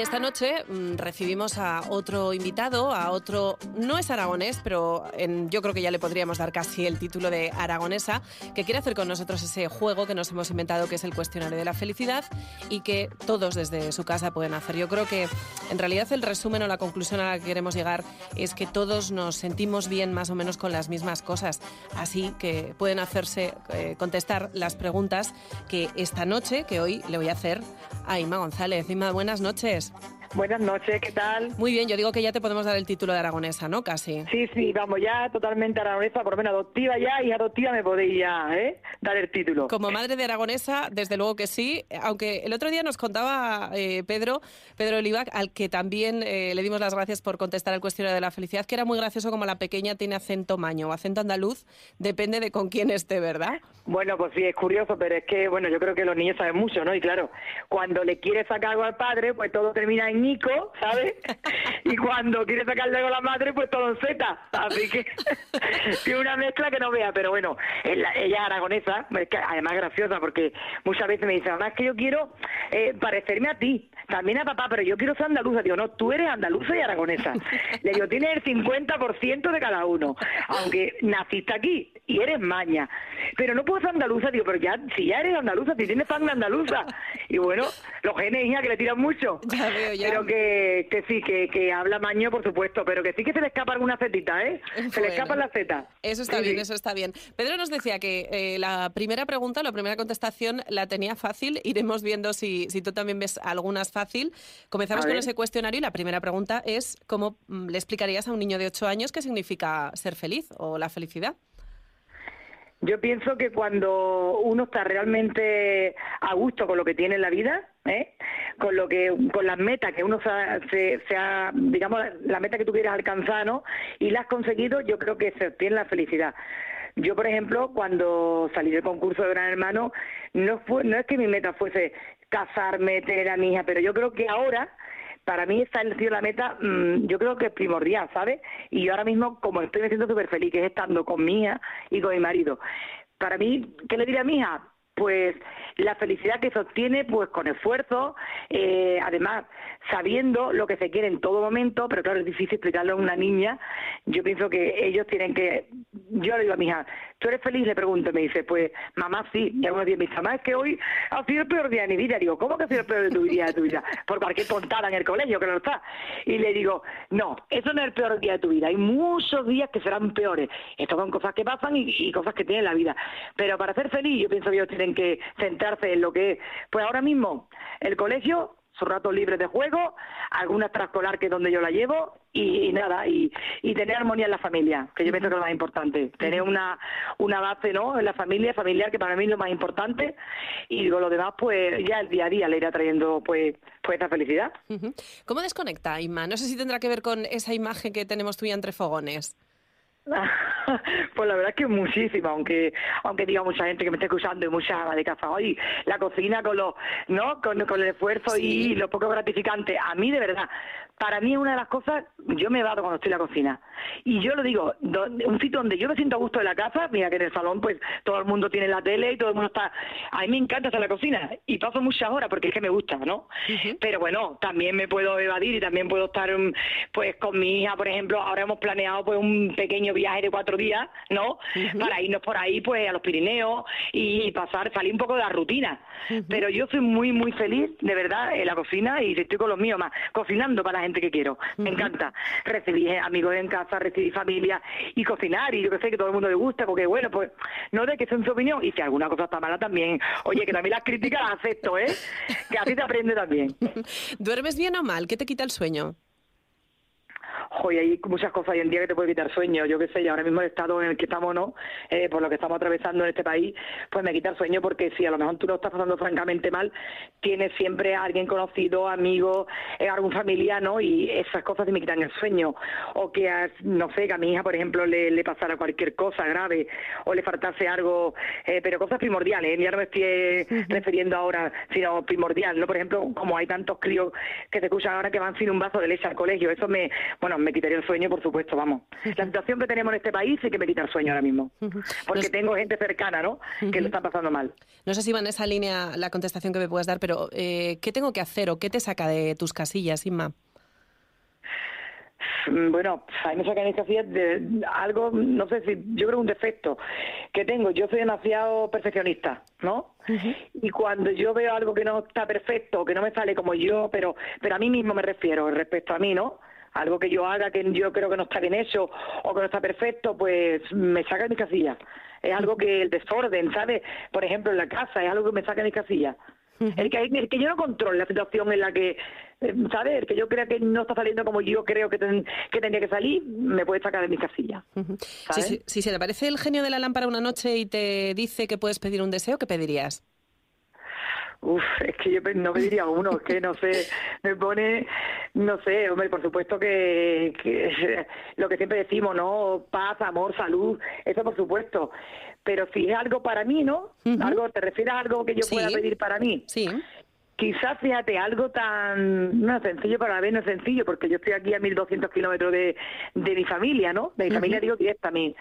Esta noche mm, recibimos a otro invitado, a otro, no es aragonés, pero yo creo que ya le podríamos dar casi el título de aragonesa, que quiere hacer con nosotros ese juego que nos hemos inventado, que es el cuestionario de la felicidad, y que todos desde su casa pueden hacer. Yo creo que en realidad el resumen o la conclusión a la que queremos llegar es que todos nos sentimos bien más o menos con las mismas cosas. Así que pueden hacerse, eh, contestar las preguntas que esta noche, que hoy le voy a hacer a Inma González. Inma, buenas noches. Buenas noches, ¿qué tal? Muy bien, yo digo que ya te podemos dar el título de aragonesa, ¿no? Casi. Sí, sí, vamos ya totalmente aragonesa, por lo menos adoptiva ya y adoptiva me podéis ya ¿eh? dar el título. Como madre de aragonesa, desde luego que sí, aunque el otro día nos contaba eh, Pedro, Pedro Oliva, al que también eh, le dimos las gracias por contestar al cuestionario de la felicidad, que era muy gracioso como la pequeña tiene acento maño o acento andaluz, depende de con quién esté, ¿verdad? Bueno, pues sí, es curioso, pero es que, bueno, yo creo que los niños saben mucho, ¿no? Y claro, cuando le quiere sacar algo al padre, pues todo termina en Nico, ¿sabes? Y cuando quiere sacarle a la madre, pues todo en Z. Así que tiene una mezcla que no vea, pero bueno, ella es aragonesa, es que además graciosa, porque muchas veces me dice, mamá, es que yo quiero eh, parecerme a ti, también a papá, pero yo quiero ser andaluza. Digo, no, tú eres andaluza y aragonesa. Le digo, tienes el 50% de cada uno, aunque naciste aquí y eres maña. Pero no puedo ser andaluza, digo, pero ya, si ya eres andaluza, si tienes sangre andaluza. Y bueno, los genes, hija, que le tiran mucho. Ya veo, ya. Pero que, que sí, que, que habla maño, por supuesto, pero que sí que se le escapa alguna cetita, ¿eh? Se le escapa la zeta. Eso está Sí, bien, sí. eso está bien. Pedro nos decía que eh, la primera pregunta, la primera contestación la tenía fácil. Iremos viendo si, si tú también ves algunas fácil. Comenzamos con ese cuestionario y la primera pregunta es ¿cómo mm, le explicarías a un niño de 8 años qué significa ser feliz o la felicidad? Yo pienso que cuando uno está realmente a gusto con lo que tiene en la vida, ¿eh? con lo que, con las metas que uno se, ha- se, se ha, digamos, la meta que tú quieres alcanzar, ¿no? Y la has conseguido, yo creo que se obtiene la felicidad. Yo, por ejemplo, cuando salí del concurso de Gran Hermano, no fue, no es que mi meta fuese casarme, tener a mi hija, pero yo creo que ahora para mí esa ha sido la meta, mm, yo creo que es primordial, ¿sabes? Y yo ahora mismo, como estoy me siento súper feliz, que es estando con mi hija y con mi marido. Para mí, ¿qué le diría a mi hija? Pues la felicidad que se obtiene pues con esfuerzo, eh, además sabiendo lo que se quiere en todo momento, pero claro, es difícil explicarlo a una niña. Yo pienso que ellos tienen que... Yo le digo a mi hija, ¿tú eres feliz? Le pregunto, me dice, pues mamá sí. Y algunos días me dice, mamá, es que hoy ha sido el peor día de mi vida. Digo, ¿cómo que ha sido el peor de tu día de tu vida? Por cualquier tontada en el colegio, que no está. Y le digo, no, eso no es el peor día de tu vida. Hay muchos días que serán peores. Estas son cosas que pasan y, y cosas que tiene la vida. Pero para ser feliz, yo pienso que ellos tienen que centrarse en lo que es. Pues ahora mismo, el colegio, sus ratos libres de juego, alguna extraescolar que es donde yo la llevo y, nada, y, tener armonía en la familia, que yo pienso que es lo más importante. Tener una, una base ¿no? en la familia, familiar, que para mí es lo más importante, y digo, lo demás, pues ya el día a día le irá trayendo pues, pues esa felicidad. ¿Cómo desconecta, Inma? No sé si tendrá que ver con esa imagen que tenemos tuya entre fogones. Pues la verdad es que muchísima, aunque aunque diga mucha gente que me esté escuchando y mucha ama de casa hoy, la cocina con los, ¿no? Con, con el esfuerzo y lo poco gratificante. A mí, de verdad, para mí es una de las cosas, yo me bato cuando estoy en la cocina. Y yo lo digo, un sitio donde yo me siento a gusto de la casa, mira que en el salón pues todo el mundo tiene la tele y todo el mundo está... A mí me encanta estar en la cocina y paso muchas horas porque es que me gusta, ¿no? Pero bueno, también me puedo evadir y también puedo estar mm, pues con mi hija, por ejemplo, ahora hemos planeado pues un pequeño viaje de cuatro días, ¿no? Para irnos por ahí pues a los Pirineos y pasar, salir un poco de la rutina. Pero yo soy muy, muy feliz, de verdad, en la cocina y estoy con los míos más, cocinando para la gente que quiero. Me encanta recibir amigos en casa, recibir familia y cocinar y yo que sé que todo el mundo le gusta porque bueno, pues no de que sea su opinión y si alguna cosa está mala también, oye, que también las críticas las acepto, ¿eh? Que así te aprende también. ¿Duermes bien o mal? ¿Qué te quita el sueño? Joder, hay muchas cosas hoy en día que te puede quitar sueño. Yo qué sé, y ahora mismo el estado en el que estamos, ¿no? Eh, por lo que estamos atravesando en este país, pues me quita el sueño porque si a lo mejor tú lo estás pasando francamente mal, tienes siempre a alguien conocido, amigo, eh, algún familiar, ¿no? Y esas cosas sí me quitan el sueño. O que, a- no sé, que a mi hija, por ejemplo, le, le pasara cualquier cosa grave o le faltase algo, eh, pero cosas primordiales. Ya no me estoy refiriendo ahora, sino primordial, ¿no? Por ejemplo, como hay tantos críos que se escuchan ahora que van sin un vaso de leche al colegio, eso me, bueno, me quitaría el sueño, por supuesto, vamos. La situación que tenemos en este país sí que me quita el sueño ahora mismo, porque tengo gente cercana, ¿no? Que lo está pasando mal. No sé si va en esa línea la contestación que me puedas dar, pero eh, ¿qué tengo que hacer o qué te saca de tus casillas, Inma? Mm, Bueno, sacan estas casillas de algo, no sé si, yo creo un defecto que tengo. Yo soy demasiado perfeccionista, ¿no? Y cuando yo veo algo que no está perfecto, que no me sale como yo, pero, pero a mí mismo me refiero, respecto a mí, ¿no? Algo que yo haga que yo creo que no está bien hecho o que no está perfecto, pues me saca de mis casillas. Es algo que el desorden, ¿sabes? Por ejemplo, en la casa, es algo que me saca de mis casillas. El que, el que yo no controle la situación en la que, eh, ¿sabes? El que yo crea que no está saliendo como yo creo que, ten- que tendría que salir, me puede sacar de mi casilla. Si- si se te aparece el genio de la lámpara una noche y te dice que puedes pedir un deseo, ¿qué pedirías? Uf, es que yo no pediría uno, es que no sé, me pone, no sé, hombre, por supuesto que, que lo que siempre decimos, ¿no? Paz, amor, salud, eso por supuesto. Pero si es algo para mí, ¿no? Algo, ¿te refieres a algo que yo Sí. pueda pedir para mí? Sí. Quizás, fíjate, algo tan, no sencillo, pero a la vez no es sencillo, porque yo estoy aquí a 1200 kilómetros de, de mi familia, ¿no? De mi familia, Ujú. digo directa a mí.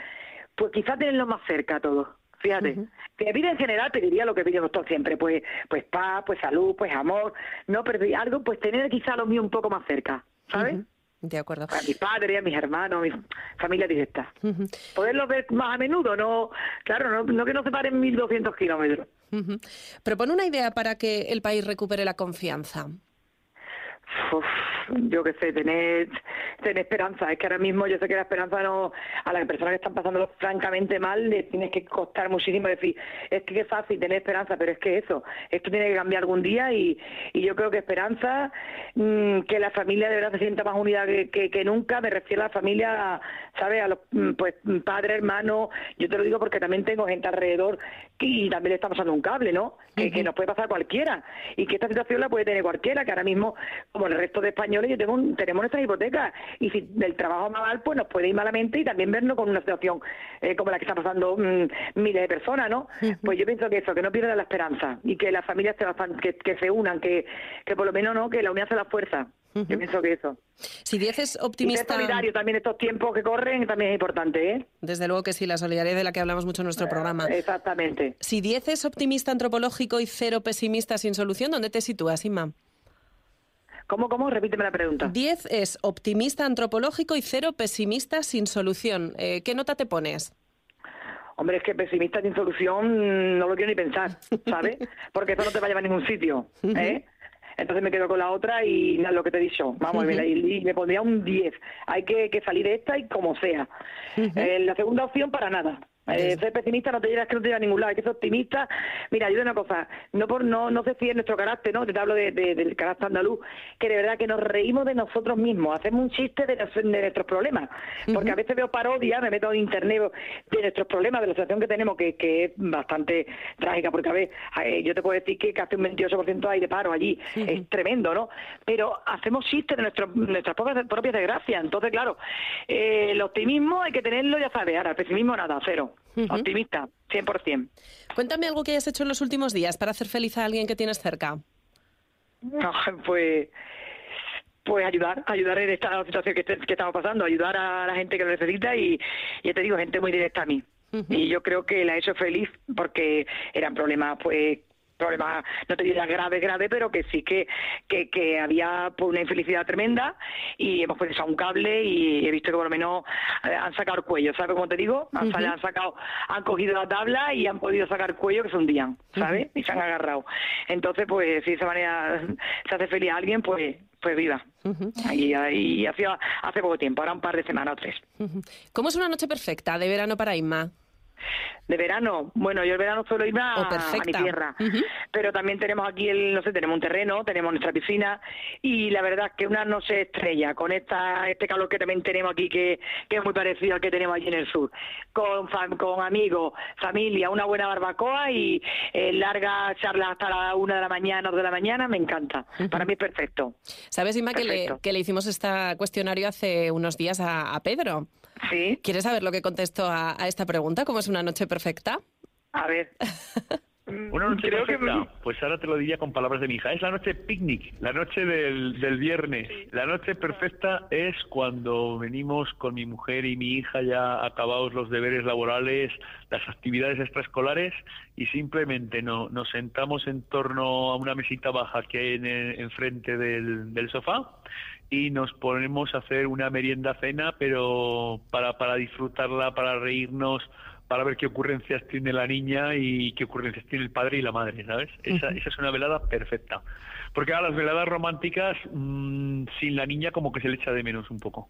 Pues quizás tenerlo más cerca todo. Fíjate, que me pide en general pediría lo que pide doctor siempre, pues pues paz, pues salud, pues amor, no, pero si algo, pues tener quizá lo mío un poco más cerca, ¿sabes? De acuerdo. A mis padres, a mis hermanos, a mi familia directa. Poderlos ver más a menudo, no, claro, no, no que no se paren 1200 kilómetros. Propone una idea para que el país recupere la confianza. Uf, yo qué sé, tener, tener esperanza. Es que ahora mismo yo sé que la esperanza no, a las personas que están pasando francamente mal, les tienes que costar muchísimo decir, es que es fácil tener esperanza, pero es que eso, esto tiene que cambiar algún día y, y yo creo que esperanza, mm, que la familia de verdad se sienta más unida que, que, que nunca, me refiero a la familia, ¿sabes? A los mm, pues padres, hermanos, yo te lo digo porque también tengo gente alrededor que- y también le está pasando un cable, ¿no? Que, que nos puede pasar cualquiera y que esta situación la puede tener cualquiera, que ahora mismo, como el resto de españoles, yo tengo un- tenemos nuestras hipotecas y si el trabajo mal, pues nos puede ir malamente y también vernos con una situación eh, como la que está pasando mm, miles de personas, ¿no? Pues yo pienso que eso, que no pierdan la esperanza y que las familias se, que, que se unan, que, que por lo menos no, que la unión hace la fuerza. Yo pienso que eso. Si 10 es Y ser optimista... solidario también estos tiempos que corren también es importante, ¿eh? Desde luego que sí, la solidaridad de la que hablamos mucho en nuestro programa. Exactamente. Si 10 es optimista antropológico y cero pesimista sin solución, ¿dónde te sitúas, Inma? ¿Cómo, cómo? Repíteme la pregunta. 10 es optimista antropológico y cero pesimista sin solución. Eh, ¿Qué nota te pones? Hombre, es que pesimista sin solución no lo quiero ni pensar, ¿sabes? Porque eso no te va a llevar a ningún sitio, ¿eh? Entonces me quedo con la otra y nada, lo que te he dicho. Vamos, y me la- y me pondría un 10. Hay que, que salir de esta y como sea. Eh, la segunda opción, para nada. Eh, ser pesimista no te lleva, es que no te lleva a ningún lado, hay que ser optimista. Mira, ayuda una cosa, no por no no si es nuestro carácter, ¿no? Te hablo de, de- del carácter andaluz, que de verdad que nos reímos de nosotros mismos, hacemos un chiste de, nuestros problemas. Porque a veces veo parodias, me meto en internet de nuestros problemas, de la situación que tenemos, que, que es bastante trágica, porque a ver, eh, yo te puedo decir que casi un 28% hay de paro allí, es tremendo, ¿no? Pero hacemos chistes de nuestro- nuestras propias, propias desgracias, entonces claro, eh, el optimismo hay que tenerlo, ya sabes, ahora el pesimismo nada, cero. Optimista, 100%. Cuéntame algo que hayas hecho en los últimos días para hacer feliz a alguien que tienes cerca. No, pues pues ayudar, ayudar en esta situación que, que estamos pasando, ayudar a la gente que lo necesita y ya te digo, gente muy directa a mí. Y yo creo que la he hecho feliz porque eran problemas, pues problemas, no te diría grave, grave, pero que sí que, que, que había pues, una infelicidad tremenda y hemos pues echado un cable y he visto que por lo menos eh, han sacado el cuello, ¿sabes cómo te digo? Han, sacado, han cogido la tabla y han podido sacar cuello que se hundían, ¿sabes? Y se han agarrado. Entonces, pues si de esa manera se hace feliz a alguien, pues pues viva. Y, y hacía hace poco tiempo, ahora un par de semanas o tres. ¿Cómo es una noche perfecta de verano para Inma? De verano, bueno, yo el verano suelo irme a, O a mi tierra, pero también tenemos aquí, el, no sé, tenemos un terreno, tenemos nuestra piscina y la verdad es que una noche estrella con esta este calor que también tenemos aquí que, que es muy parecido al que tenemos allí en el sur, con, fam- con amigos, familia, una buena barbacoa y eh, largas charlas hasta la una de la mañana, dos de la mañana, me encanta. Para mí es perfecto. ¿Sabes, Inma, que le, que le hicimos este cuestionario hace unos días a, a Pedro? Sí. ¿Quieres saber lo que contestó a, a esta pregunta? ¿Cómo es una noche perfecta? A ver. Una noche Creo que perfecta. Pues ahora te lo diría con palabras de mi hija. Es la noche picnic, la noche del, del viernes. La noche perfecta es cuando venimos con mi mujer y mi hija ya acabados los deberes laborales, las actividades extraescolares y simplemente no, nos sentamos en torno a una mesita baja que hay en el- enfrente del, del sofá y nos ponemos a hacer una merienda cena, pero para, para disfrutarla, para reírnos, para ver qué ocurrencias tiene la niña y qué ocurrencias tiene el padre y la madre, ¿sabes? Esa, esa es una velada perfecta. Porque a las veladas románticas, mm, sin la niña, como que se le echa de menos un poco.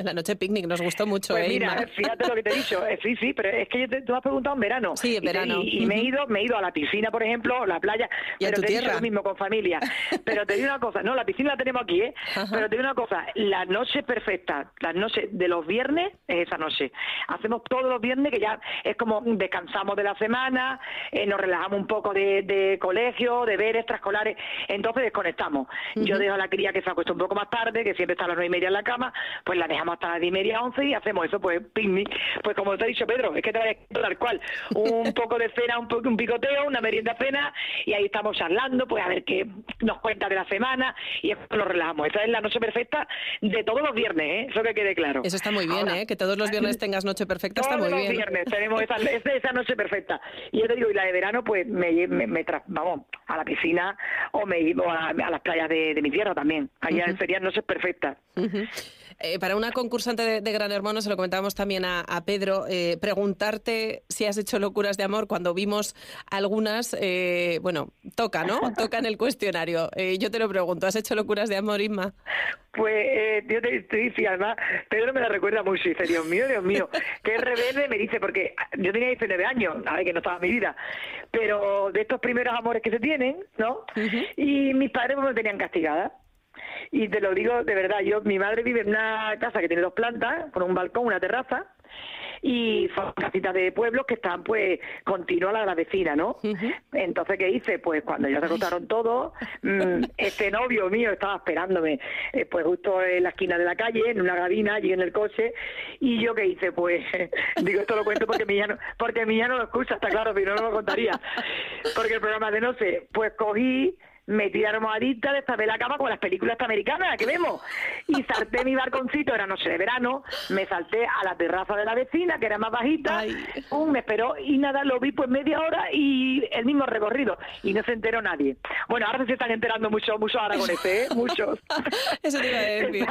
La noche picnic nos gustó mucho, Pues ¿eh, mira, Inma? fíjate lo que te he dicho. Eh, sí, sí, pero es que te- tú has preguntado en verano. Sí, en verano. Y, y me he ido, me he ido a la piscina, por ejemplo, a la playa. ¿Y a pero tu te he dicho tierra? lo mismo con familia. Pero te digo una cosa, no, la piscina la tenemos aquí, ¿eh? Pero te digo una cosa, la noche perfecta, la noche de los viernes es esa noche. Hacemos todos los viernes que ya es como descansamos de la semana, eh, nos relajamos un poco de, de colegio, de ver extraescolares, entonces desconectamos. Yo dejo a la cría que se acuesta un poco más tarde, que siempre está a las nueve y media en la cama, pues la dejamos hasta las diez y media, once y hacemos eso, pues picnic. Pues como te ha dicho Pedro, es que te tal cual, un poco de cena, un, po- un picoteo, una merienda cena y ahí estamos charlando, pues a ver qué nos cuenta de la semana y después nos relajamos. Esa es la noche perfecta de todos los viernes, ¿eh? eso que quede claro. Eso está muy bien, ¿eh? Que todos los viernes tengas noche perfecta está Todos muy los bien. viernes tenemos esa, esa, esa noche perfecta. Y yo te digo, y la de verano, pues me, me, me tra- vamos a la piscina o me llevo a, a las playas de, de mi tierra también. Allá Ujú. serían noches perfectas. Ujú. Eh, para una concursante de, de Gran Hermano, se lo comentábamos también a, a Pedro, eh, preguntarte si has hecho locuras de amor cuando vimos algunas, eh, bueno, toca, ¿no? Toca en el cuestionario. Eh, yo te lo pregunto, ¿has hecho locuras de amor, Inma? Pues eh, yo te estoy sí, además, Pedro me la recuerda mucho y dice, Dios mío, Dios mío, es rebelde, me dice, porque yo tenía 19 años, a ver que no estaba mi vida, pero de estos primeros amores que se tienen, ¿no? Y mis padres pues, me tenían castigada. Y te lo digo de verdad, yo mi madre vive en una casa que tiene dos plantas, con un balcón, una terraza, y son casitas de pueblos que están pues continuas a la vecina, ¿no? Entonces, ¿qué hice? Pues cuando ya se acostaron todos, mm, este novio mío estaba esperándome, eh, pues justo en la esquina de la calle, en una gabina, allí en el coche, y yo qué hice, pues, digo, esto lo cuento porque mi hija no, porque mi hija no lo escucha, está claro, si no, no lo contaría. Porque el programa de noche, pues cogí, me tiré almohadita, destapé la cama con las películas americanas que vemos y salté mi balconcito, era noche de verano, me salté a la terraza de la vecina que era más bajita, pum, me esperó y nada, lo vi pues media hora y el mismo recorrido y no se enteró nadie. Bueno, ahora se están enterando muchos muchos aragoneses, ¿eh? muchos. Eso te iba a decir.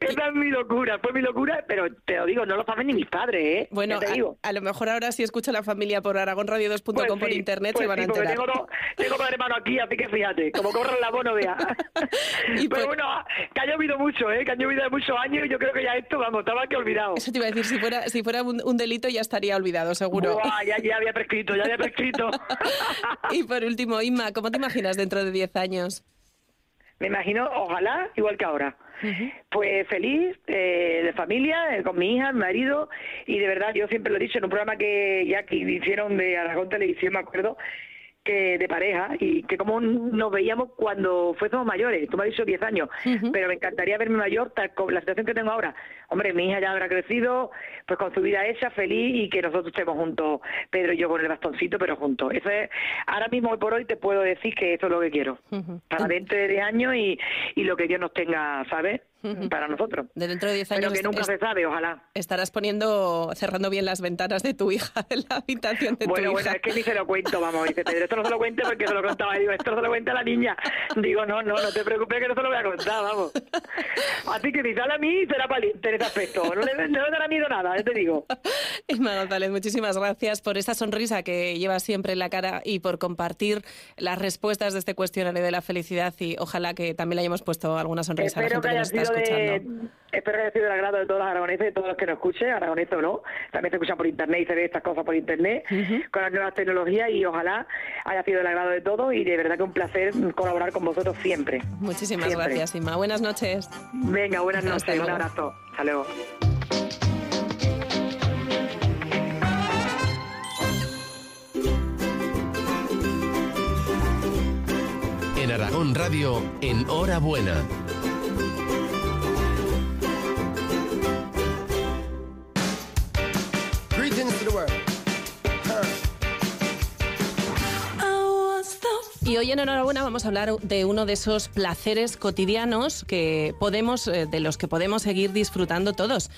Esa, es mi locura, fue mi locura, pero te lo digo, no lo saben ni mis padres, ¿eh? Bueno, Ya te digo. a, a lo mejor ahora si escucha la familia por aragonradio2.com Pues por internet pues se van a sí, enterar. Tengo, tengo dos hermanos aquí, así que fíjate, como corren la voz no vea. Pero bueno, que ha llovido mucho, ¿eh? que ha llovido muchos años y yo creo que ya esto, vamos, estaba que olvidado. Eso te iba a decir, si fuera, si fuera un, un delito ya estaría olvidado, seguro. Buah, ya, ya había prescrito, ya había prescrito. y por último, Inma, ¿cómo te imaginas dentro de 10 años? Me imagino, ojalá, igual que ahora. Pues feliz, eh, de familia, eh, con mi hija, mi marido, y de verdad, yo siempre lo he dicho en un programa que ya que hicieron de Aragón Televisión, me acuerdo, que de pareja, y que como nos veíamos cuando fuésemos mayores, tú me has dicho 10 años, pero me encantaría verme mayor, tal con la situación que tengo ahora. Hombre, mi hija ya habrá crecido, pues con su vida hecha, feliz, y que nosotros estemos juntos, Pedro y yo con el bastoncito, pero juntos. Eso es, ahora mismo, hoy por hoy, te puedo decir que eso es lo que quiero. Para dentro de 10 años y, y lo que Dios nos tenga, ¿sabes? Para nosotros. De dentro de 10 años Pero que nunca se sabe, ojalá. estarás poniendo, cerrando bien las ventanas de tu hija, en la habitación de Bueno, tu bueno, hija. es que ni se lo cuento, vamos, dice Pedro, esto no se lo cuente porque se lo contaba, digo, esto no se lo cuenta la niña. Digo, no, no, no te preocupes que no se lo voy a contar, vamos. Así que sale a mí, será valiente en ese aspecto, no le, no le dará miedo nada, ya te digo. Inma González, muchísimas gracias por esa sonrisa que llevas siempre en la cara y por compartir las respuestas de este cuestionario de la felicidad y ojalá que también le hayamos puesto alguna sonrisa a la gente que que haya nos está sido escuchando. de, espero que haya sido del agrado de todos los aragoneses, de todos los que nos escuchen, aragoneses o no. También se escuchan por internet y se ve estas cosas por internet con las nuevas tecnologías y ojalá haya sido del agrado de todos y de verdad que un placer colaborar con vosotros siempre. Muchísimas Siempre. gracias, Inma. Buenas noches. Venga, buenas Hasta noches, un abrazo. Hasta luego. En Aragón Radio, en Hora Buena. Y hoy en Enhorabuena vamos a hablar de uno de esos placeres cotidianos que podemos, eh, de los que podemos seguir disfrutando todos.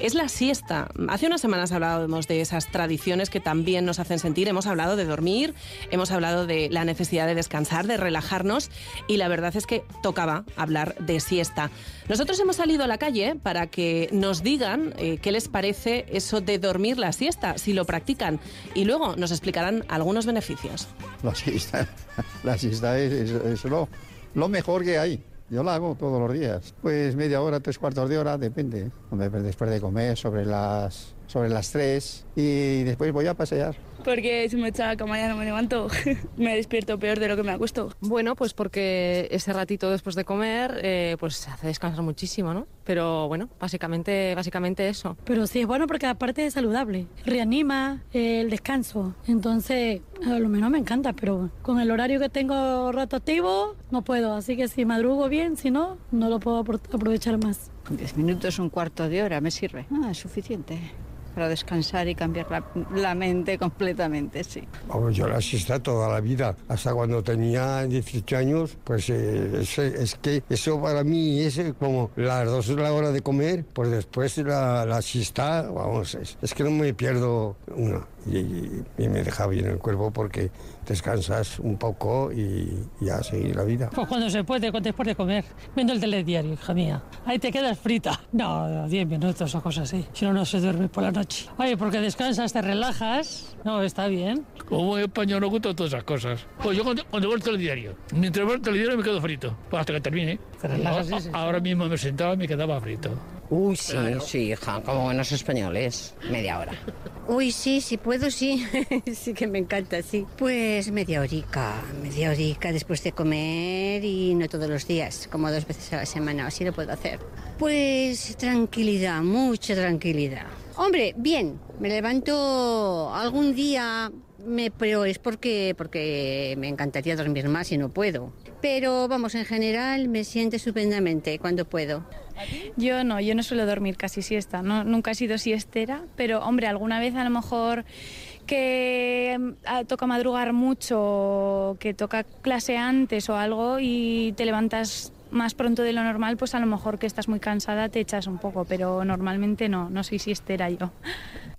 Es la siesta. Hace unas semanas hablábamos de esas tradiciones que también nos hacen sentir. Hemos hablado de dormir, hemos hablado de la necesidad de descansar, de relajarnos y la verdad es que tocaba hablar de siesta. Nosotros hemos salido a la calle para que nos digan eh, qué les parece eso de dormir la siesta, si lo practican y luego nos explicarán algunos beneficios. La siesta, la siesta es, lo, lo mejor que hay. Yo la hago todos los días. Pues media hora, tres cuartos de hora, depende. Pues Después de comer, sobre las, sobre las tres. Y después voy a pasear. Porque si me echa la cama ya no me levanto. me despierto peor de lo que me acuesto. Bueno, pues porque ese ratito después de comer, eh, pues hace descansar muchísimo, ¿no? Pero bueno, básicamente, básicamente eso. Pero sí es bueno porque aparte es saludable, reanima eh, el descanso. Entonces, a lo menos me encanta, pero con el horario que tengo rotativo no puedo. Así que si madrugo bien, si no, no lo puedo apro- aprovechar más. Diez minutos, un cuarto de hora, me sirve. Ah, es suficiente para descansar y cambiar la, la mente completamente, sí. Vamos, yo la siesta toda la vida, hasta cuando tenía 18 años, pues eh, es, es que eso para mí es eh, como las dos de la hora de comer, pues después la, la siesta, vamos, es, es que no me pierdo una. Y, y- y me deja bien el cuerpo porque descansas un poco y, y a seguir la vida. Pues cuando se puede, después de comer, viendo el telediario, hija mía. Ahí te quedas frita. No, 10 minutos o cosas así. Si no, no se duerme por la noche. Oye, porque descansas, te relajas. No, está bien. Como español no gusta todas esas cosas. Pues yo cuando, cuando veo el telediario, mientras veo el telediario me quedo frito, pues hasta que termine. relajas, sí, sí. Ahora mismo me sentaba y me quedaba frito. Uy, sí, sí, hija, como buenos españoles. Media hora. Uy, sí, si puedo, sí. sí que me encanta, sí. Pues media horica, media horica después de comer y no todos los días, como dos veces a la semana, así lo puedo hacer. Pues tranquilidad, mucha tranquilidad. Hombre, bien, me levanto algún día, me, pero es porque, porque me encantaría dormir más y no puedo. Pero vamos, en general me siento estupendamente cuando puedo. Yo no, yo no suelo dormir casi siesta, no, nunca he sido siestera, pero hombre, alguna vez a lo mejor que mm, toca madrugar mucho, que toca clase antes o algo y te levantas más pronto de lo normal, pues a lo mejor que estás muy cansada te echas un poco, pero normalmente no, no soy siestera yo.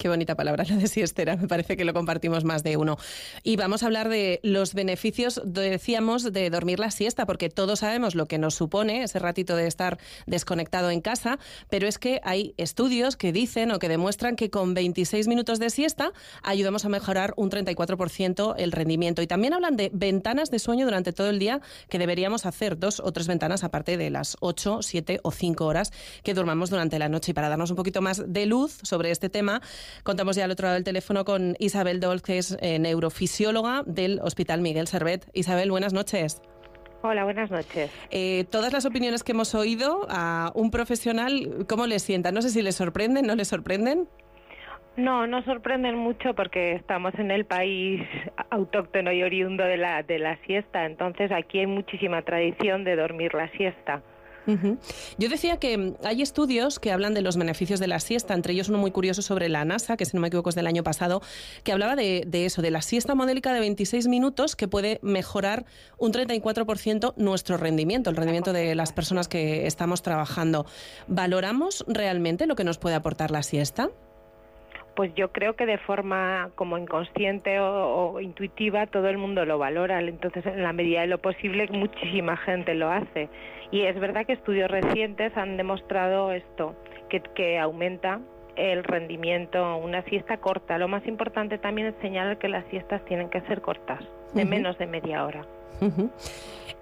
Qué bonita palabra la de siestera, me parece que lo compartimos más de uno. Y vamos a hablar de los beneficios, decíamos, de dormir la siesta, porque todos sabemos lo que nos supone ese ratito de estar desconectado en casa, pero es que hay estudios que dicen o que demuestran que con 26 minutos de siesta ayudamos a mejorar un 34% el rendimiento. Y también hablan de ventanas de sueño durante todo el día que deberíamos hacer, dos o tres ventanas aparte de las 8, 7 o 5 horas que durmamos durante la noche. Y para darnos un poquito más de luz sobre este tema, contamos ya al otro lado del teléfono con Isabel Dolz, que es eh, neurofisióloga del Hospital Miguel Servet. Isabel, buenas noches. Hola, buenas noches. Eh, todas las opiniones que hemos oído a un profesional, ¿cómo les sientan? No sé si les sorprenden, ¿no les sorprenden? No, no sorprenden mucho porque estamos en el país autóctono y oriundo de la, de la siesta, entonces aquí hay muchísima tradición de dormir la siesta. Yo decía que mm, hay estudios que hablan de los beneficios de la siesta, entre ellos uno muy curioso sobre la NASA, que si no me equivoco es del año pasado, que hablaba de, eso, de la siesta modélica de 26 minutos que puede mejorar un 34% nuestro rendimiento, el rendimiento de las personas que estamos trabajando. ¿Valoramos realmente lo que nos puede aportar la siesta? Pues yo creo que de forma como inconsciente o intuitiva todo el mundo lo valora, entonces en la medida de lo posible muchísima gente lo hace. Y es verdad que estudios recientes han demostrado esto, que, que aumenta el rendimiento, una siesta corta. Lo más importante también es señalar que las siestas tienen que ser cortas, de menos de media hora. Ujú.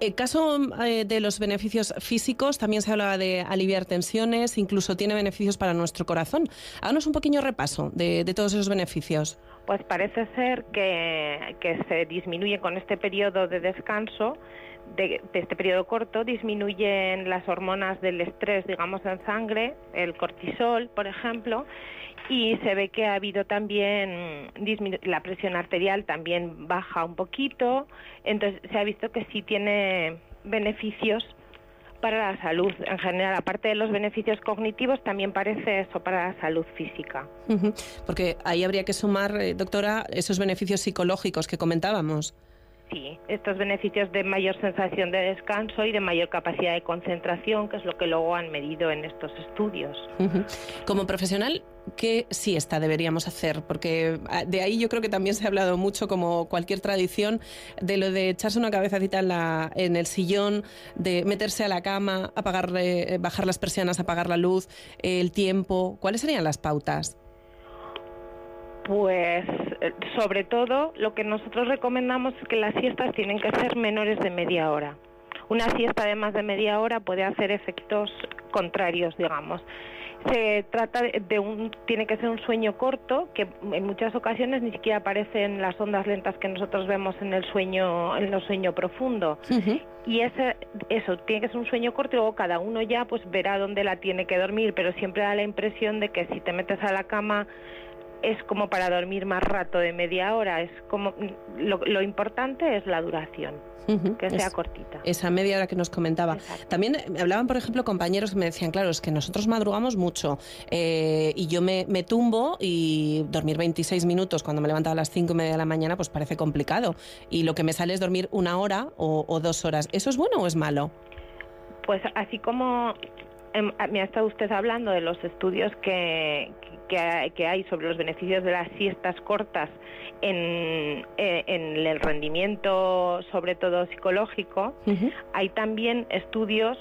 El caso eh, de los beneficios físicos, también se hablaba de aliviar tensiones, incluso tiene beneficios para nuestro corazón. Háganos un pequeño repaso de, de todos esos beneficios. Pues parece ser que, que se disminuye con este periodo de descanso, de, de este periodo corto, disminuyen las hormonas del estrés, digamos, en sangre, el cortisol, por ejemplo, y se ve que ha habido también la presión arterial también baja un poquito, entonces se ha visto que sí tiene beneficios para la salud en general, aparte de los beneficios cognitivos, también parece eso para la salud física. Porque ahí habría que sumar, eh, doctora, esos beneficios psicológicos que comentábamos. Sí, estos beneficios de mayor sensación de descanso y de mayor capacidad de concentración, que es lo que luego han medido en estos estudios. Como profesional, ¿qué siesta deberíamos hacer? Porque ah, de ahí yo creo que también se ha hablado mucho, como cualquier tradición, de lo de echarse una cabecita en, la, en el sillón, de meterse a la cama, apagar, eh, bajar las persianas, apagar la luz, el tiempo. ¿Cuáles serían las pautas? Pues eh, sobre todo lo que nosotros recomendamos es que las siestas tienen que ser menores de media hora. Una siesta de más de media hora puede hacer efectos contrarios, digamos. Se trata de de un, tiene que ser un sueño corto que en muchas ocasiones ni siquiera aparecen las ondas lentas que nosotros vemos en el sueño, en el sueño profundo. Y ese, eso, tiene que ser un sueño corto y luego cada uno ya pues verá dónde la tiene que dormir, pero siempre da la impresión de que si te metes a la cama es como para dormir más rato de media hora, es como lo, lo importante es la duración, que sea Es- cortita. Esa media hora que nos comentaba. También eh, me hablaban, por ejemplo, compañeros que me decían, claro, es que nosotros madrugamos mucho eh, y yo me, me tumbo y dormir 26 minutos cuando me levanto a las 5 y media de la mañana, pues parece complicado. Y lo que me sale es dormir una hora o, o dos horas. ¿Eso es bueno o es malo? Pues así como me ha estado usted hablando de los estudios que, que hay sobre los beneficios de las siestas cortas en, eh, en el rendimiento, sobre todo psicológico. Hay también estudios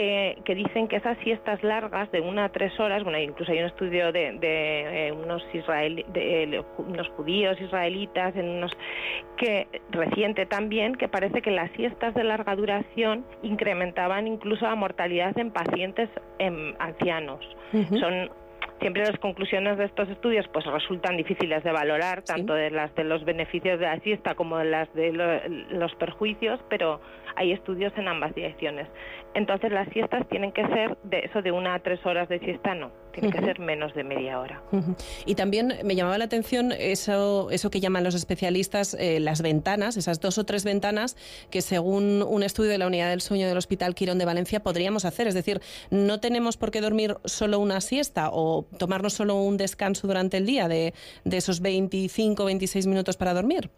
que, que, dicen que esas siestas largas de una a tres horas, bueno, incluso hay un estudio de, de eh, unos israel, de, unos judíos israelitas, en unos que reciente también, que parece que las siestas de larga duración incrementaban incluso la mortalidad en pacientes en ancianos. Son siempre las conclusiones de estos estudios pues resultan difíciles de valorar, tanto de las de los beneficios de la siesta como de las de los perjuicios, pero hay estudios en ambas direcciones. Entonces las siestas tienen que ser de eso de una a tres horas de siesta, no, tiene que ser menos de media hora. Y también me llamaba la atención eso, eso que llaman los especialistas eh, las ventanas, esas dos o tres ventanas que según un estudio de la Unidad del Sueño del Hospital Quirón de Valencia podríamos hacer. Es decir, no tenemos por qué dormir solo una siesta o tomarnos solo un descanso durante el día de, de esos 25 o 26 minutos para dormir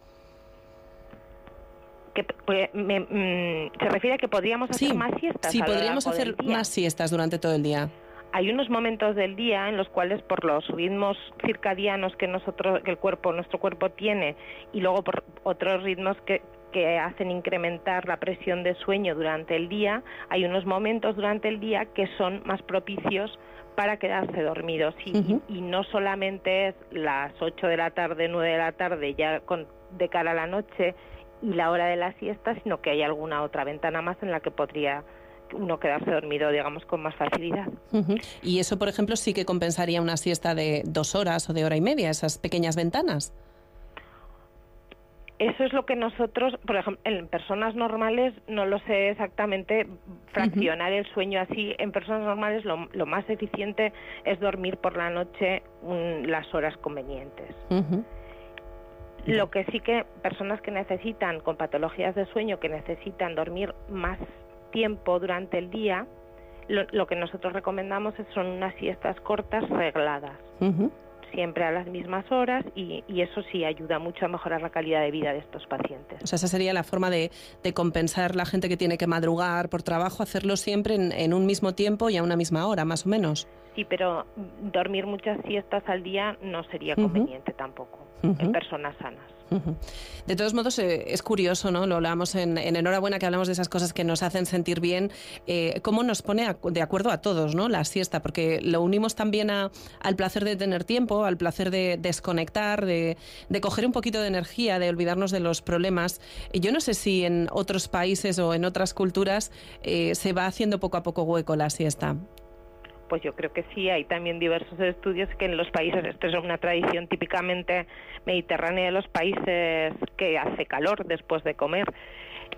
que pues, mm, se refiere a que podríamos hacer más siestas. Sí, podríamos hacer más siestas durante todo el día. Hay unos momentos del día en los cuales por los ritmos circadianos que nosotros, que el cuerpo, nuestro cuerpo tiene, y luego por otros ritmos que, que hacen incrementar la presión de sueño durante el día, hay unos momentos durante el día que son más propicios para quedarse dormidos y, y, no solamente es las 8 de la tarde, 9 de la tarde ya con, de cara a la noche y la hora de la siesta, sino que hay alguna otra ventana más en la que podría uno quedarse dormido, digamos, con más facilidad. Y eso, por ejemplo, sí que compensaría una siesta de dos horas o de hora y media, esas pequeñas ventanas. Eso es lo que nosotros, por ejemplo, en personas normales, no lo sé exactamente, fraccionar el sueño así. En personas normales lo, más eficiente es dormir por la noche las horas convenientes. Lo que sí que personas que necesitan, con patologías de sueño, que necesitan dormir más tiempo durante el día, lo, que nosotros recomendamos son unas siestas cortas regladas. siempre a las mismas horas y, eso sí ayuda mucho a mejorar la calidad de vida de estos pacientes. O sea, esa sería la forma de, compensar la gente que tiene que madrugar por trabajo, hacerlo siempre en, un mismo tiempo y a una misma hora, más o menos. Sí, pero dormir muchas siestas al día no sería conveniente tampoco en personas sanas. De todos modos, eh, es curioso, ¿no? Lo hablamos en, Enhorabuena, que hablamos de esas cosas que nos hacen sentir bien. Eh, ¿Cómo nos pone de acuerdo a todos, ¿no? La siesta, porque lo unimos también al placer de tener tiempo, al placer de desconectar, de, coger un poquito de energía, de olvidarnos de los problemas. Yo no sé si en otros países o en otras culturas eh, se va haciendo poco a poco hueco la siesta pues yo creo que sí. Hay también diversos estudios que en los países, esto es una tradición típicamente mediterránea de los países que hace calor después de comer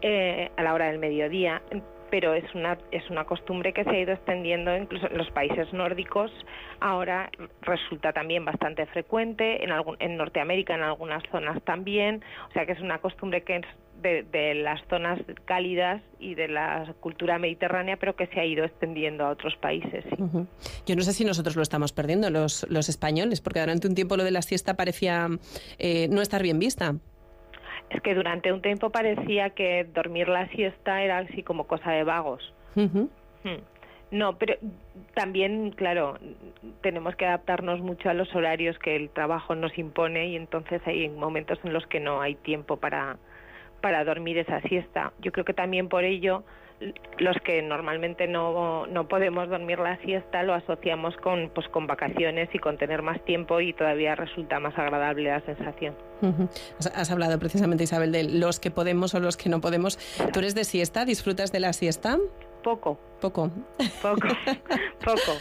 eh, a la hora del mediodía pero es una es una costumbre que se ha ido extendiendo incluso en los países nórdicos ahora resulta también bastante frecuente en algún, en Norteamérica en algunas zonas también o sea que es una costumbre que es de, las zonas cálidas y de la cultura mediterránea, pero que se ha ido extendiendo a otros países. Yo no sé si nosotros lo estamos perdiendo, los, los españoles, porque durante un tiempo lo de la siesta parecía eh, no estar bien vista. Es que durante un tiempo parecía que dormir la siesta era así como cosa de vagos. Hmm. No, pero también, claro, tenemos que adaptarnos mucho a los horarios que el trabajo nos impone y entonces hay momentos en los que no hay tiempo para, para dormir esa siesta. Yo creo que también por ello los que normalmente no, no podemos dormir la siesta lo asociamos con pues con vacaciones y con tener más tiempo y todavía resulta más agradable la sensación. has, hablado precisamente Isabel de los que podemos o los que no podemos. ¿Tú eres de siesta? ¿Disfrutas de la siesta? Poco. Poco. Poco. Poco.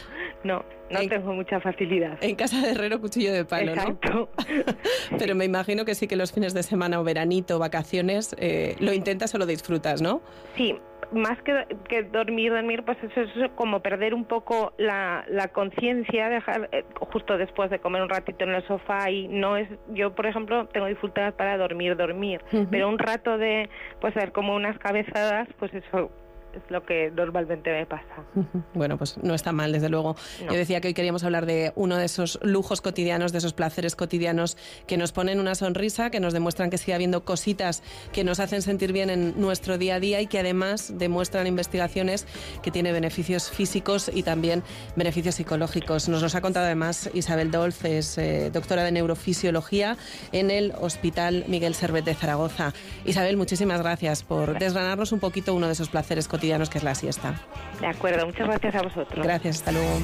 No, no tengo mucha facilidad. En casa de herrero, cuchillo de palo, Exacto. Pero me imagino que sí que los fines de semana o veranito, vacaciones, eh, lo intentas o lo disfrutas, ¿no? Sí, más que, dormir, dormir, pues eso es como perder un poco la, conciencia, dejar eh, justo después de comer un ratito en el sofá y no es, yo por ejemplo tengo dificultad para dormir, dormir, pero un rato de pues hacer como unas cabezadas, pues eso es lo que normalmente me pasa. Bueno, pues no está mal, desde luego. No. Yo decía que hoy queríamos hablar de uno de esos lujos cotidianos, de esos placeres cotidianos que nos ponen una sonrisa, que nos demuestran que sigue habiendo cositas que nos hacen sentir bien en nuestro día a día y que además demuestran investigaciones que tiene beneficios físicos y también beneficios psicológicos. Nos los ha contado además Isabel Dolz, es eh, doctora de neurofisiología en el Hospital Miguel Servet de Zaragoza. Isabel, muchísimas gracias por desgranarnos un poquito uno de esos placeres cotidianos que es la siesta. De acuerdo, muchas gracias a vosotros. Gracias, hasta luego.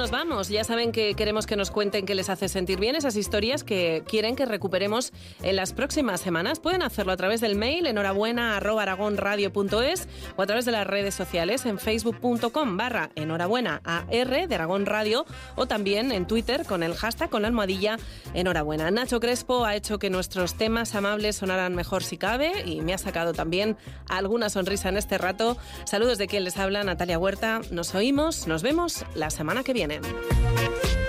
Nos vamos. Ya saben que queremos que nos cuenten qué les hace sentir bien esas historias que quieren que recuperemos en las próximas semanas. Pueden hacerlo a través del mail enhorabuena aragonradio.es o a través de las redes sociales en facebook.com barra enhorabuena AR de Aragón Radio o también en Twitter con el hashtag con la almohadilla enhorabuena. Nacho Crespo ha hecho que nuestros temas amables sonaran mejor si cabe y me ha sacado también alguna sonrisa en este rato. Saludos de quien les habla, Natalia Huerta. Nos oímos, nos vemos la semana que viene. Cannon.